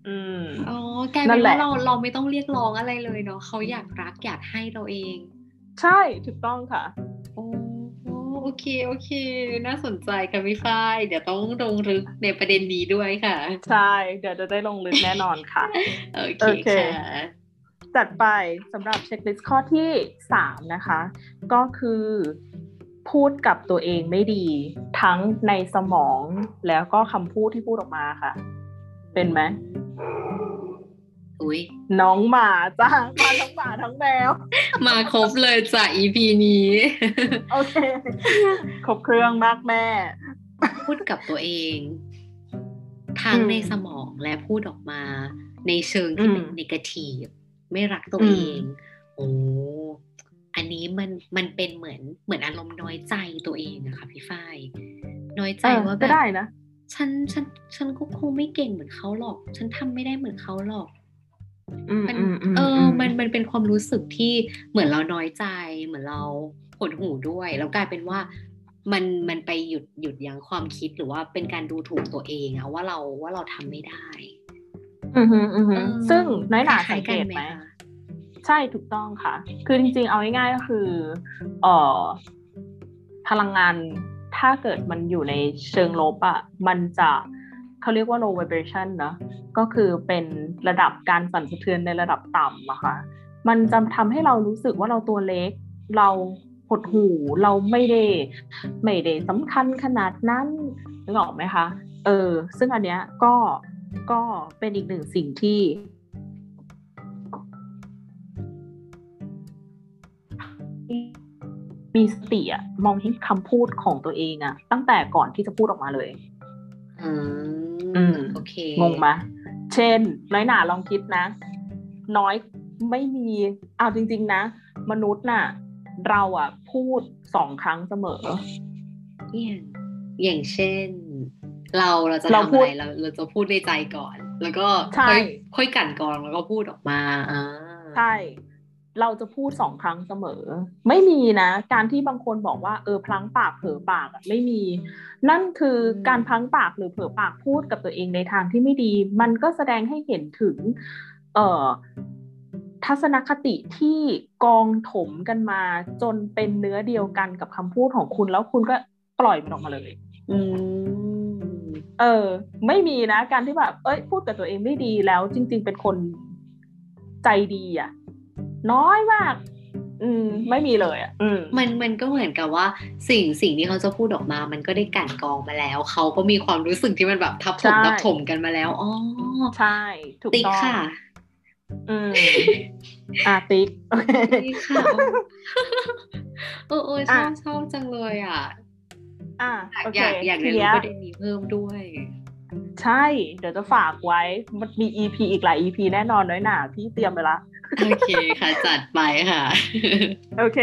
อืม
อ๋อกลาย
นั่
เป็น
นแห
ว่า
ละ
เราเราไม่ต้องเรียกร้องอะไรเลยเนาะเขาอยากรักอยากให้เราเอง
ใช่ถูกต้องค่ะ
โอ้โอเคโอเค น่าสนใจค่ะพี่ฝ้ายเดี๋ยวต้องลงลึกในประเด็นนี้ด้วยค่ะ
ใช่ เดี๋ยวจะได้ลงลึกแน่นอนค่ะ
โอเค
โอเค
ค่ะ
จัดไปสำหรับเช็คลิสต์ข้อที่ 3 นะคะ ก็คือพูดกับตัวเองไม่ดี ทั้งในสมองแล้วก็คำพูดที่พูดออกมาค่ะ เป็นไหม
อุ้ย
น้องหมาจ้ามาทั้งหมาทั้งแมว
มาครบเลยจาก EP นี้
โอเค ครบเครื่องมากแม่
พูดกับตัวเอง ทั้ง
อืม
ในสมองและพูดออกมา ในเชิงที่เป็น
อืม
นกาทีฟไม่รักตัว
อืม
เอง โอ้อันนี้มันมันเป็นเหมือนเหมือนอารมณ์น้อยใจตัวเองอะค่ะพี่ฝ้ายน้อยใจ
เออ
ว่าแบ
ก็
บ
ได้นะ
ฉันฉันฉันก็คงไม่เก่งเหมือนเขาหรอก ฉันทำไม่ได้เหมือนเขาหรอก
อืม
มัน
อืมอืม
เออ
ม
มันมันเป็นความรู้สึกที่เหมือนเราน้อยใจ เหมือนเราหดหูด้วย แล้วกลายเป็นว่ามันมันไปหยุดหยุดยั้งความคิดหรือว่าเป็นการดูถูกตัวเองอะว่าเราว่าเราทำไม่ได้
อืมฮึอืมฮึ
เออ
ซึ่งน้อยหนา
คล้
สั
ย
ง
ๆ
เกตไหม
คะ
ใช่ถูกต้องค่ะ คือจริงๆเอาง่ายๆก็คือเอ่อพลังงาน ถ้าเกิดมันอยู่ในเชิงลบอะ่ะมันจะเขาเรียกว่า low vibration เนอะก็คือเป็นระดับการสั่นสะเทือนในระดับต่ำอะค่ะมันจะทำให้เรารู้สึกว่าเราตัวเล็กเราหดหูเราไม่ได้ไม่ได้สำคัญขนาดนั้นนึกออกไหมคะเออซึ่งอันเนี้ยก็ก็เป็นอีกหนึ่งสิ่งที่ มีสติอะมองที่คำพูดของตัวเองอะตั้งแต่ก่อนที่จะพูดออกมาเลย
อื
อื
ม
ม
โอเค
งงไหมเช่น น้อยหนาลองคิดนะ น้อยไม่มีเอาจริง ๆ นะ มนุษย์น่ะ เราอะพูดสองครั้งเสมอ
อย่างอย่างเช่น เราเราจะ
เรา
ทำ
พู
อะ
ด
ไรเราเราจะพูดในใจก่อน แล้วก็
ใช่
ค่อยค่อยกลั่นกรองแล้วก็พูดออกมาอ่า
ใช่ เราจะพูดสองครั้งเสมอ ไม่มีนะ การที่บางคนบอกว่าเออพลั้งปากเผลอปากอะไม่มี นั่นคือการพลั้งปากหรือเผลอปากพูดกับตัวเองในทางที่ไม่ดี มันก็แสดงให้เห็นถึง เอ่อทัศนคติที่กองถมกันมาจนเป็นเนื้อเดียวกันกับคำพูดของคุณแล้วคุณก็ปล่อยมันออกมาเลย
อืม
เออ ไม่มีนะ การที่แบบเอ้ยพูดกับตัวเองไม่ดีแล้ว จริง ๆ เป็นคนใจดีอะ น้อยมาก อืม ไม่มีเลยอะอืม
มันมันก็เหมือนกับว่า สิ่งสิ่งที่เขาจะพูดออกมา มันก็ได้กลั่นกรองมาแล้ว เขาก็มีความรู้สึกที่มันแบบทับถม
ใช่
ทับถมกันมาแล้วอ๋อ
ใช่ ถูก
ติ๊ก
ต้อง
ค่ะ
อืมอะติ๊กโอเค
ติ๊กค่ะเออเออชอบ
อะ
ชอบจังเลยอะ
อะ
อยาก
โอ
อ
เค
ยากอยาก
ที
เรียนรู้
เนี้ย
ประเด็นนี้เพิ่มด้วย
ใช่ เดี๋ยวจะฝากไว้ มันมี EP อีกหลาย EP แน่นอนน้อยหนาพี่เตรียมไปละ
โอเคค่ะ จัดไปค่ะ
โอเค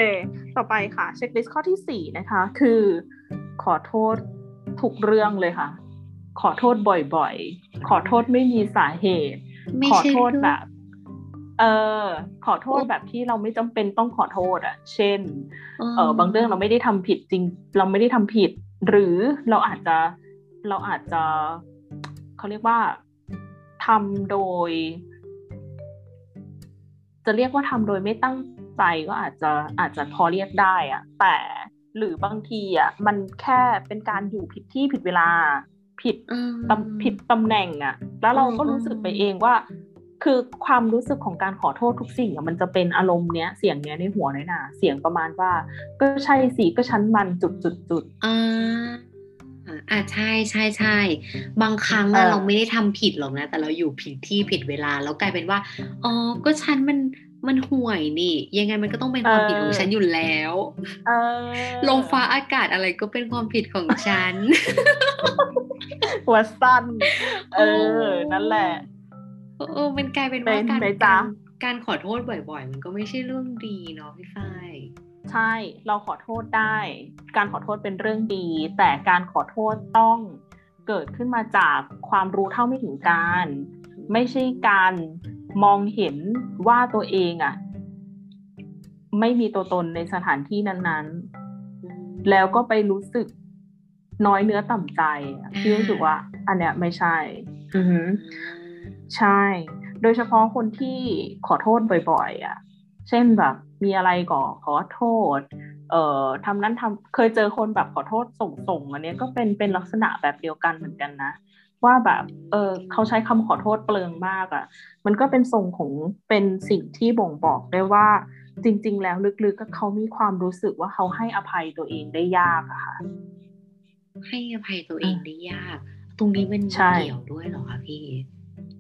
ต่อไปค่ะ เช็คลิสต์ข้อที่สี่นะคะ คือ ขอโทษทุกเรื่องเลยค่ะ ขอโทษบ่อยๆ ขอโทษไม่มีสาเหตุ
ไม่
ขอ
ใช่
โทษ
เรื่อง
แบบเออขอโทษแบบที่เราไม่จำเป็นต้องขอโทษอะ เช่น เออบางเรื่องเราไม่ได้ทำผิดจริง เราไม่ได้ทำผิด หรือเราอาจจะเราอาจจะเขาเรียกว่าทำโดย จจะเรียกว่าทำโดยไม่ตั้งใจก็อาจจะอาจจะพอเรียกได้อะแต่หรือบางทีอะมันแค่เป็นการอยู่ผิดที่ผิดเวลา ผิดตำผิดตำแหน่งอะ แล้วเราก็รู้สึกไปเองว่า คือความรู้สึกของการขอโทษทุกสิ่งอะมันจะเป็นอารมณ์เนี้ยเสียงเนี้ยในหัวน้อยหนาเสียงประมาณว่า ก็ใช่สิก็ฉันมันจุดจุดจุด
อ่าอ่าใช่ใช่ใช่บางครั้งเราไม่ได้ทำผิดหรอกนะ แต่เราอยู่ผิดที่ผิดเวลาแล้วกลายเป็นว่าอ๋อก็ฉันมันมันห่วยนี่ ยังไงมันก็ต้องเป็นความผิดของฉันอยู่แล้วลมฟ้าอากาศอะไรก็เป็นความผิดของฉัน
หัวสั้นเออ นั่นแหละ
เออมันกลายเป็นว่าการการการขอโทษบ่อย ๆ มันก็ไม่ใช่เรื่องดีเนาะพี่ฝ้าย
ใช่เราขอโทษได้ การขอโทษเป็นเรื่องดี แต่การขอโทษต้องเกิดขึ้นมาจากความรู้เท่าไม่ถึงการ ไม่ใช่การมองเห็นว่าตัวเองอะไม่มีตัวตนในสถานที่นั้นๆ แล้วก็ไปรู้สึกน้อยเนื้อต่ำใจพี่รู้สึกว่า อันเนี้ยไม่ใช่อือใช่ โดยเฉพาะคนที่ขอโทษบ่อย ๆ อะ เช่นแบบ มีอะไรก็ขอโทษ เอ่อทำนั้นทำเคยเจอคนแบบขอโทษส่งๆอันนี้ก็เป็นเป็นลักษณะแบบเดียวกันเหมือนกันนะ ว่าแบบเออเขาใช้คำขอโทษเปลืองมากอะ่ะ มันก็เป็นทรงของเป็นสิ่งที่บ่งบอกได้ว่าจริง ๆ แล้วลึกๆก็เขามีความรู้สึกว่าเขาให้อภัยตัวเองได้ยากอะค่ะ
ให้อภัยตัวเองได้ยาก ตรงนี้มันเกี่ยวด้วยหรอคะพี่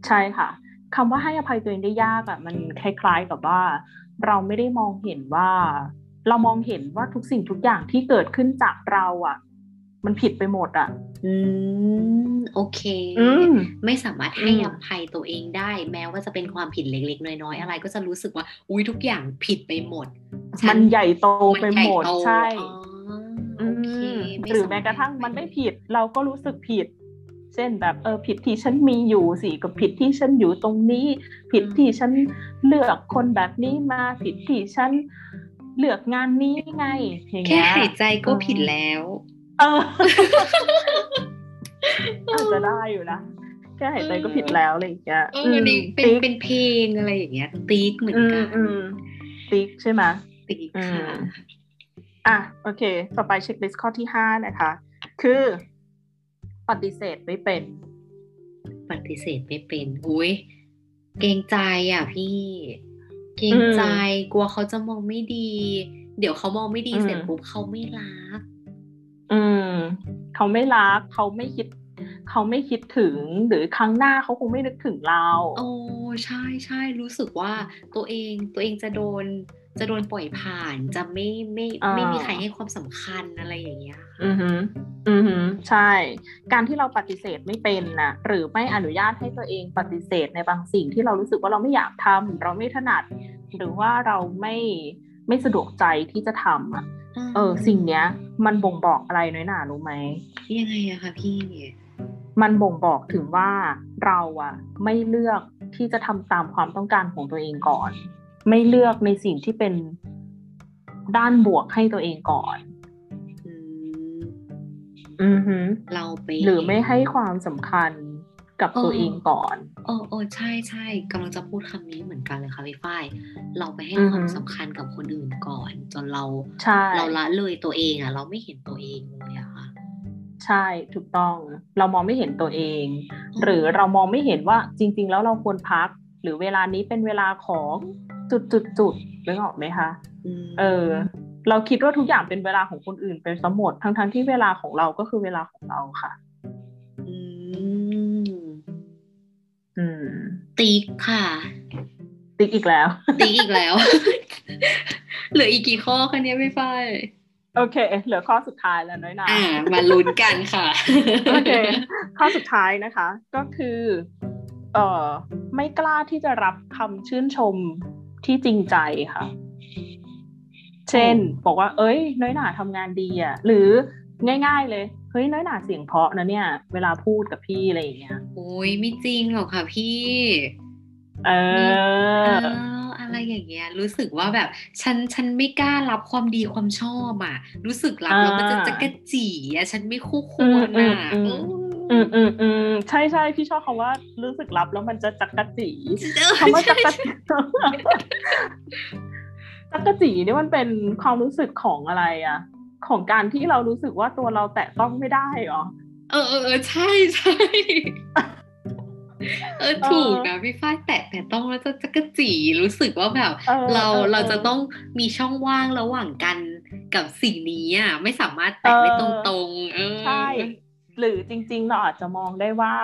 ใช่ค่ะคำว่าให้อภัยตัวเองได้ยากอะ่ะมันคล้าย ๆกับว่า เราไม่ได้มองเห็นว่า เรามองเห็นว่าทุกสิ่งทุกอย่างที่เกิดขึ้นจากเราอะ่ะ มันผิดไปหมดอะ
อืม โอเค ไม่สามารถให้อภัยตัวเองได้ แม้ว่าจะเป็นความผิดเล็กๆน้อยๆอะไร ก็จะรู้สึกว่า อุ้ยทุกอย่างผิดไปหมด
มันใหญ่โตไปหมดใช่หรือแม้กระทั่งมันไม่ผิด เราก็รู้สึกผิด เช่นแบบเออผิดที่ฉันมีอยู่สิกับผิดที่ฉันอยู่ตรงนี้ ผิดที่ฉันเลือกคนแบบนี้มาผิดที่ฉันเลือกงานนี้ไง
แค่หายใจก็ผิดแล้ว
เอออาจจะได้อยู่นะแค่หายใจก็ผิดแล้วอะไรอย่างเงี้ย
เออนี่เป็นเป็นเพลงอะไรอย่างเงี้ยติ๊กเหมือนกัน
ติ๊กใช่ไหม
ติ๊กค่ะ
อะโอเค ต่อไปเช็คลิสต์ข้อที่ห้านะคะ คือ ปฏิเสธไม่เป็น
ปฏิเสธไม่เป็น อุ้ยเกรงใจอะพี่ เกรงใจกลัวเขาจะมองไม่ดี เดี๋ยวเขามองไม่ดีเสร็จปุ๊บเขาไม่รัก
อืม เขาไม่รักเขาไม่คิดเขาไม่คิดถึงหรือครั้งหน้าเขาคงไม่นึกถึงเรา
โอ้ใช่ใช่รู้สึกว่าตัวเองตัวเองจะโดน จะโดนปล่อยผ่านจะไม่ไม่ไม่มีใครให้ความสำคัญอะไรอย่างเงี้ย
อือฮึอือฮึใช่ การที่เราปฏิเสธไม่เป็นนะหรือไม่อนุญาตให้ตัวเองปฏิเสธในบางสิ่งที่เรารู้สึกว่าเราไม่อยากทำเราไม่ถนัด หรือว่าเราไม่ไม่สะดวกใจที่จะทำอะเออ สิ่งเนี้ย มันบ่งบอกอะไรน้อยหนารู้ไหม
ยังไงอะคะพี่
มันบ่งบอกถึงว่าเราอะไม่เลือกที่จะทำตามความต้องการของตัวเองก่อน ไม่เลือกในสิ่งที่เป็นด้านบวกให้ตัวเองก่อนอือฮึ
เราไป
หรือไม่ให้ความสำคัญกับตัวเองก่อน
โอ้โอ้ใช่ใช่กำลังจะพูดคำนี้เหมือนกันเลยค่ะพี่ฝ้ายเราไปให้ความสำคัญกับคนอื่นก่อน จนเราเราละเลยตัวเองอะ เราไม่เห็นตัวเองเลยอะค่ะ
ใช่ถูกต้อง เรามองไม่เห็นตัวเอง หรือเรามองไม่เห็นว่าจริง ๆ แล้วเราควรพัก หรือเวลานี้เป็นเวลาของ จุดจุดจุดนึกออกไหมคะเออ เราคิดว่าทุกอย่างเป็นเวลาของคนอื่นเป็นสมหมดทั้งๆทที่เวลาของเราก็คือเวลาของเราค่ะ
อื
อืม
ติ๊กค่ะ
ติ๊กอีกแล้ว
ติ๊กอีกแล้ว เหลืออีกกี่ข้อคะเนี้ยไม่ฝ้าย
โอเค เหลือข้อสุดท้ายแล้วน้อยนา
อ่ามาลุ้นกันค่ะ
โอเค ข้อสุดท้ายนะคะ ก็คือ เอ่อ ไม่กล้าที่จะรับคำชื่นชม ที่จริงใจค่ะ เช่น บอกว่า เอ้ย น้อยหนาทำงานดีอะ หรือง่าย ๆ เลยเฮ้ยน้อยหนาเสียงเพาะนะเนี่ย เวลาพูดกับพี่อะไรอย่างเงี้ย
โอ้ยไม่จริงหรอกค่ะพี่
เออ
อะไรอย่างเงี้ย รู้สึกว่าแบบ ฉันฉันไม่กล้ารับความดีความชอบอะ รู้สึกรับแล้วมันจะจะกระจีอะฉันไม่คู่ควรอะ
อืมอืมอืมใช่ใช่พี่ชอบคำว่ารู้สึกรับแล้วมันจะจักกะจีคำว่าจักกะจีจักกะจีนี่มันเป็นความรู้สึกของอะไรอะของการที่เรารู้สึกว่าตัวเราแตะต้องไม่ได้หรอ
เออเออใช่ใช่เออถูกนะพี่ฝ้ายแตะแต่ต้องแล้วจะจะกระจีรู้สึกว่าแบบ เราเราจะต้องมีช่องว่างระหว่างกันกับสิ่งนี้อะไม่สามารถแตะได้ตรงๆเออใช่
หรือจริง ๆ เราอาจจะมองได้ว่า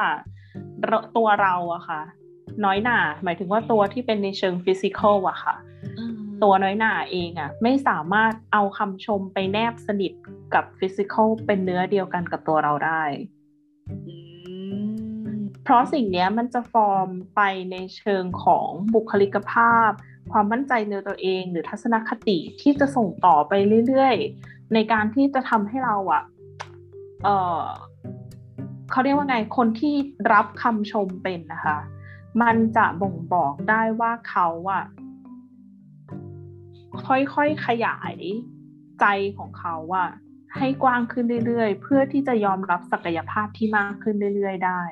ตัวเราอะค่ะ น้อยหนาหมายถึงว่าตัวที่เป็นในเชิง physical อะค่ะตัวน้อยหนาเองอะไม่สามารถเอาคำชมไปแนบสนิทกับ physical เป็นเนื้อเดียวกันกับตัวเราได้เพราะสิ่งนี้มันจะฟอร์มไปในเชิงของบุคลิกภาพ ความมั่นใจในตัวเอง หรือทัศนคติที่จะส่งต่อไปเรื่อยๆ ในการที่จะทำให้เราอะเออ เขาเรียกว่าไงคนที่รับคำชมเป็นนะคะ มันจะบ่งบอกได้ว่าเขาอะค่อยๆขยายใจของเขาอะให้กว้างขึ้นเรื่อยๆ เพื่อที่จะยอมรับศักยภาพที่มากขึ้นเรื่อยๆ ได้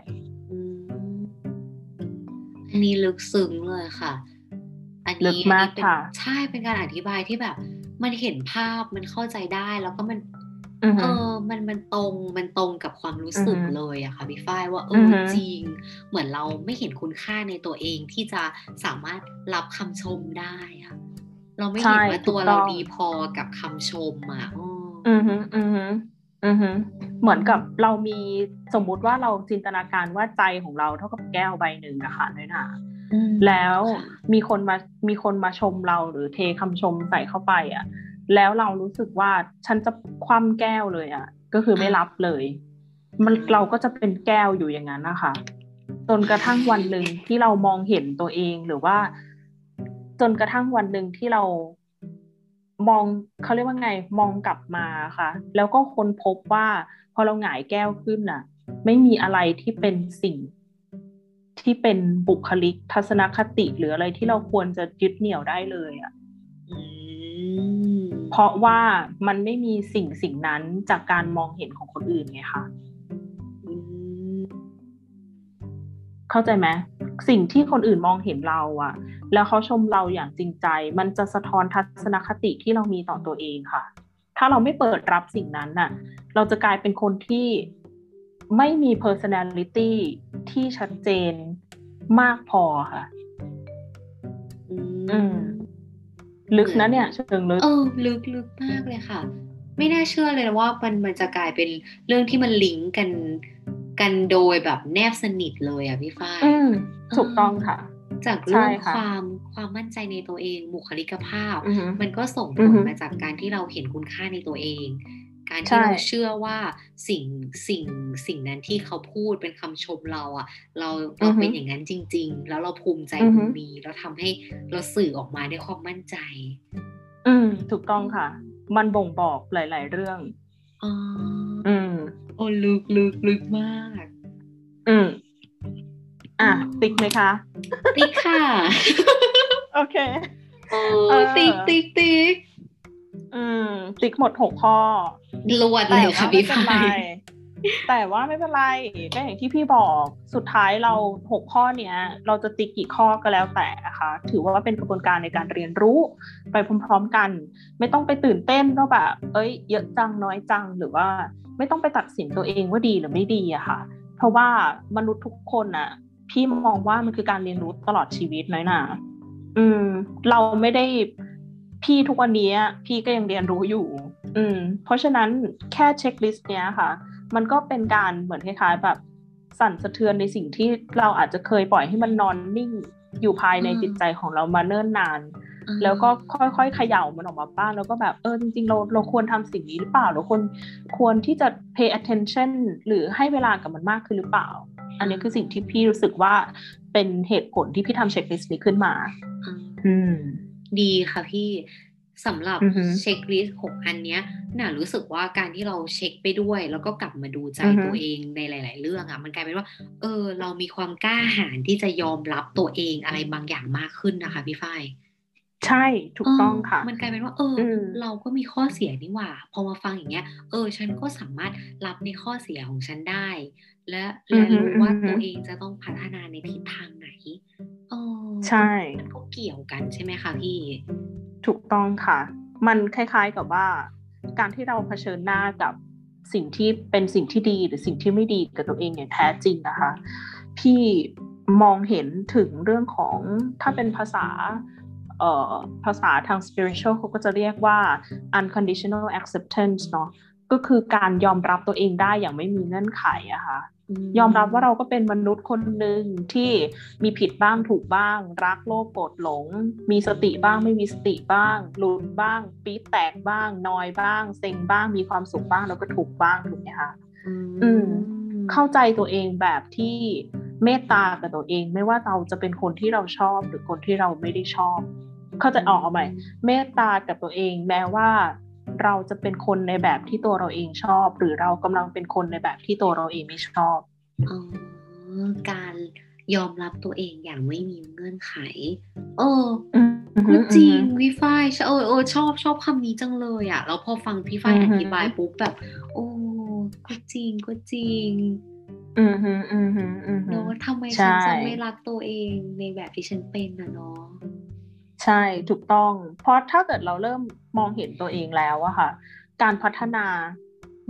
อันนี้ลึกซึ้งเลยค่ะ
อันนี้มากค่ะ
ใช่เป็นการอธิบายที่แบบ มันเห็นภาพมันเข้าใจได้แล้วก็มัน เออมันมันตรงมันตรงกับความรู้สึกเลยอะค่ะพี่ฝ้ายว่าเออจริง เหมือนเราไม่เห็นคุณค่าในตัวเองที่จะสามารถรับคำชมได้อะเราไม่เห็นว่าตัวเราดีพอกับคำชมอะ
อือฮึอือฮึอือฮึเหมือนกับเรามีสมมุติว่าเราจินตนาการว่าใจของเราเท่ากับแก้วใบหนึ่งนะคะน้อยหนาแล้วมีคนมามีคนมาชมเราหรือเทคำชมใส่เข้าไปอะ แล้วเรารู้สึกว่าฉันจะคว่ำแก้วเลยอะ ก็คือไม่รับเลย มันเราก็จะเป็นแก้วอยู่อย่างนั้นนะคะจนกระทั่งวันหนึ่งที่เรามองเห็นตัวเองหรือว่า จนกระทั่งวันหนึ่งที่เรามองเขาเรียกว่าไงมองกลับมาค่ะ แล้วก็ค้นพบว่า พอเราหงายแก้วขึ้นน่ะ ไม่มีอะไรที่เป็นสิ่งที่เป็นบุคลิกทัศนคติหรืออะไรที่เราควรจะยึดเหนี่ยวได้เลยอะ่ะ เพราะว่ามันไม่มีสิ่งสิ่งนั้นจากการมองเห็นของคนอื่นไงคะเข้าใจไหมสิ่งที่คนอื่นมองเห็นเราอะแล้วเขาชมเราอย่างจริงใจ มันจะสะท้อนทัศนคติที่เรามีต่อตัวเองค่ะ ถ้าเราไม่เปิดรับสิ่งนั้นน่ะ เราจะกลายเป็นคนที่ไม่มี personality ที่ชัดเจนมากพอค่ะ อืม ลึกนะเนี่ยเชิงลึก
เออลึกลึกมากเลยค่ะ ไม่น่าเชื่อเลยว่ามันมันจะกลายเป็นเรื่องที่มันลิงก์กันกันโดยแบบแนบสนิทเลยอะพี่ฝ้าย
ถูกต้องค่ะ
จากเรื่องความความมั่นใจในตัวเองบุคลิกภาพ มันก็ส่งผลมาจากการที่เราเห็นคุณค่าในตัวเอง การที่เราเชื่อว่าสิ่งสิ่งสิ่งนั้นที่เขาพูดเป็นคำชมเราอะ เราเราเป็นอย่างนั้นจริง ๆ แล้วเราภูมิใจตรงนี้แล้วทำให้เราสื่อออกมาด้วยความมั่นใจ
อืมถูกต้องค่ะ มันบ่งบอกหลาย ๆ เรื่อง
อ๋อ
อืม
โอ้ลึกลึกลึกมาก
อืมอะติ๊กไหมคะ
ติ๊กค่ะ
โอเค
โอ้ติ๊กติ๊กติ๊ก
อืม ติ๊กหมดหกข้อ
รวดเลยค่ะพี่ฟ้า
แต่ว่าไม่เป็นไรก็อย่างที่พี่บอกสุดท้ายเราหกข้อเนี้ย เราจะติ๊กกี่ข้อก็แล้วแต่นะคะถือว่าเป็นกระบวนการในการเรียนรู้ ไปพร้อมๆกัน ไม่ต้องไปตื่นเต้นว่าแบบเอ้ย เยอะจังน้อยจังหรือว่า ไม่ต้องไปตัดสินตัวเองว่าดีหรือไม่ดีอะค่ะ เพราะว่ามนุษย์ทุกคนอะพี่มองว่ามันคือการเรียนรู้ตลอดชีวิตน้อยหนาอืม เราไม่ได้ พี่ทุกวันนี้พี่ก็ยังเรียนรู้อยู่ อืม เพราะฉะนั้นแค่เช็คลิสต์เนี้ยค่ะ มันก็เป็นการเหมือนคล้ายๆแบบ สั่นสะเทือนในสิ่งที่เราอาจจะเคยปล่อยให้มันนอนนิ่งอยู่ภายในจิตใจของเรามาเนิ่นนาน แล้วก็ค่อยๆเขย่ามันออกมาบ้างแล้วก็แบบเออจริงๆเราเราควรทำสิ่งนี้หรือเปล่าเราควรควรที่จะ pay attention หรือให้เวลากับมันมากขึ้นหรือเปล่า อันนี้คือสิ่งที่พี่รู้สึกว่าเป็นเหตุผลที่พี่ทำ checklist นี้ขึ้นมา อืม
ดีค่ะพี่สำหรับ checklist หกอันเนี้ยน่ารู้สึกว่าการที่เราเช็คไปด้วย แล้วก็กลับมาดูใจตัวเองในหลาย ๆ เรื่องอะ่ะ มันกลายเป็นว่า เออ เรามีความกล้าหาญที่จะยอมรับตัวเองอะไรบางอย่างมากขึ้นนะคะพี่ฝ้าย
ใช่ถูกต้องค่ะ
มันกลายเป็นว่าเออเราก็มีข้อเสียนี่หว่า พอมาฟังอย่างเงี้ย เออ ฉันก็สามารถรับในข้อเสียของฉันได้ และและรู้ว่าตัวเองจะต้องพัฒนาในทิศทางไหน
อใช่
มันก็เกี่ยวกันใช่ไหมคะพี่
ถูกต้องค่ะ มันคล้าย ๆกับว่า การที่เราเผชิญหน้ากับสิ่งที่เป็นสิ่งที่ดีหรือสิ่งที่ไม่ดีกับตัวเองอย่างแท้จริงนะคะ พี่มองเห็นถึงเรื่องของถ้าเป็นภาษา ภาษาทาง spiritual เขาก็จะเรียกว่า unconditional acceptance เนาะก็คือการยอมรับตัวเองได้อย่างไม่มีเงื่อนไขอะคะ่ะยอมรับว่าเราก็เป็นมนุษย์คนหนึ่งที่มีผิดบ้างถูกบ้าง รักโลภโกรธหลง มีสติบ้างไม่มีสติบ้างหลุดบ้าง ปี๊แตกบ้างนอยบ้าง เซ็งบ้างมีความสุขบ้างแล้วก็ถูกบ้างถูกไหมคะอืม เข้าใจตัวเองแบบที่เมตตากับตัวเอง ไม่ว่าเราจะเป็นคนที่เราชอบหรือคนที่เราไม่ได้ชอบ เข้าใจออกเอาไหมเมตตากับตัวเองแม้ว่าเราจะเป็นคนในแบบที่ตัวเราเองชอบ หรือเรากำลังเป็นคนในแบบที่ตัวเราเองไม่ชอบ
อ๋อการยอมรับตัวเองอย่างไม่มีเงื่อนไข เออก็จริงพี่ฝ้ายเออเออชอบชอบคำนี้จังเลยอะแล้วพอฟังพี่ฝ้ายอธิบายปุ๊บแบบ โอ้ก็จริงก็จริง
อืมฮึอืมฮึอืมฮึ
เนาะทำไมฉันจะไม่รักตัวเองในแบบที่ฉันเป็นนะเนาะ
ใช่ถูกต้อง เพราะถ้าเกิดเราเริ่มมองเห็นตัวเองแล้วอะค่ะ การพัฒนา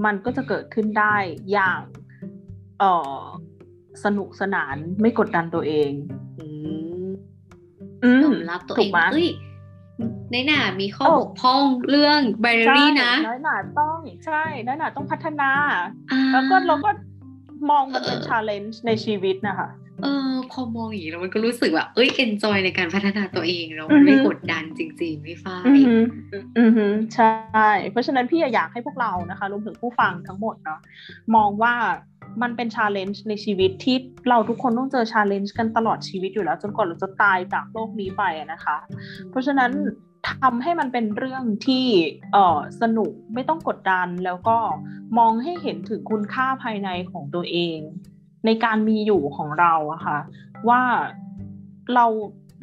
มันก็จะเกิดขึ้นได้อย่างเออสนุกสนานไม่กดดันตัวเอง
อืมรับตัวเองเอ้ยน้อยหนามีข้อบกพร่องเรื่องไบเอรี่นะ
น้อยหนาต้องใช่น้อยหนาต้องพัฒนา แล้วก็เราก็มองมันเป็น challen ge ในชีวิตนะคะ
เออพอมองอย่างนี้แล้วมันก็รู้สึกว่า เอ้ย enjoy ในการพัฒนาตัวเองแล้วมันไม่กดดันจริงๆไหมพี่ฝ้าย
อือใช่ เพราะฉะนั้นพี่อยากให้พวกเรานะคะรวมถึงผู้ฟังทั้งหมดเนาะมองว่ามันเป็น challenge ในชีวิตที่เราทุกคนต้องเจอ challenge กันตลอดชีวิตอยู่แล้ว จนกว่าเราจะตายจากโลกนี้ไปนะคะ เพราะฉะนั้นทำให้มันเป็นเรื่องที่เออสนุกไม่ต้องกดดันแล้วก็มองให้เห็นถึงคุณค่าภายในของตัวเอง ในการมีอยู่ของเราอะค่ะ ว่าเรา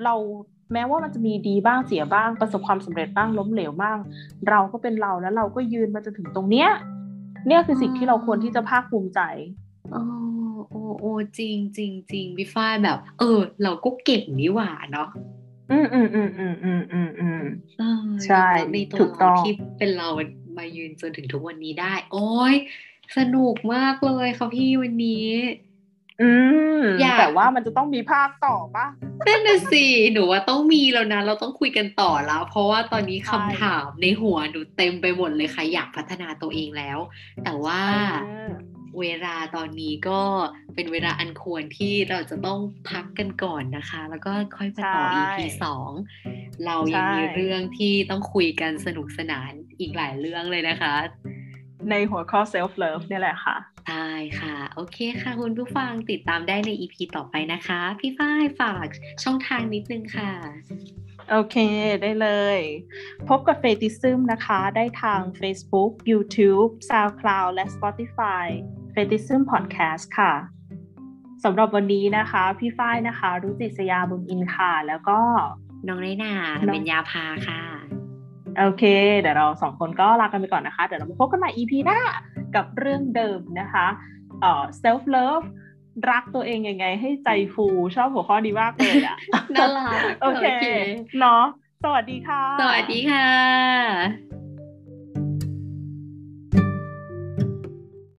เราแม้ว่ามันจะมีดีบ้างเสียบ้างประสบความสำเร็จบ้างล้มเหลวบ้าง เราก็เป็นเราแล้วเราก็ยืนมาจนถึงตรงเนี้ย เนี่ยคือสิ่งที่เราควรที่จะภาคภูมิใจ
โอ้โอ้โอ้จริงจริงจริงพี่ฝ้ายแบบ เออ เราก็เก่งนี่หว่าเนาะ
อืมอืมอืมอืมอืมอืมอืมใช่
ในตัวเราที่เป็นเรามายืนจนถึงทุกวันนี้ได้ โอ้ยสนุกมากเลยค่ะพี่วันนี้
อืมแต่ว่ามันจะต้องมีภาคต่อปะ
นั่นน่ะสิหนูว่าต้องมีแล้วนะ เราต้องคุยกันต่อแล้ว เพราะว่าตอนนี้คำถามในหัวหนูเต็มไปหมดเลยค่ะ อยากพัฒนาตัวเองแล้ว แต่ว่าเวลาตอนนี้ก็เป็นเวลาอันควรที่เราจะต้องพักกันก่อนนะคะ แล้วก็ค่อยไปต่อ EP สองเรายังมีเรื่องที่ต้องคุยกันสนุกสนานอีกหลายเรื่องเลยนะคะ
ในหัวข้อ self love นี่แหละค่ะ
ใช่ค่ะ โอเคค่ะ คุณผู้ฟังติดตามได้ใน EP ต่อไปนะคะ พี่ฝ้ายฝากช่องทางนิดนึงค่ะ
โอเคได้เลย พบกับเฟติซึมนะคะ ได้ทาง Facebook YouTube SoundCloud และ Spotify เฟติซึม Podcast ค่ะสำหรับวันนี้นะคะ พี่ฝ้ายนะคะรู้จิตสยาบุญอินค่ะ แล้วก็
น้องไนนาเป็นยาพาค่ะ
โอเค เดี๋ยวเราสองคนก็ลากันไปก่อนนะคะ เดี๋ยวเรามาพบกันใหม่ EP หน้า กับเรื่องเดิมนะคะเอ่อ self love รักตัวเองยังไงให้ใจฟูชอบหัวข้อดีมากเลยอะ
น่ารัก
โอเคเนาะสวัสดีค่ะ
สวัสดีค่ะ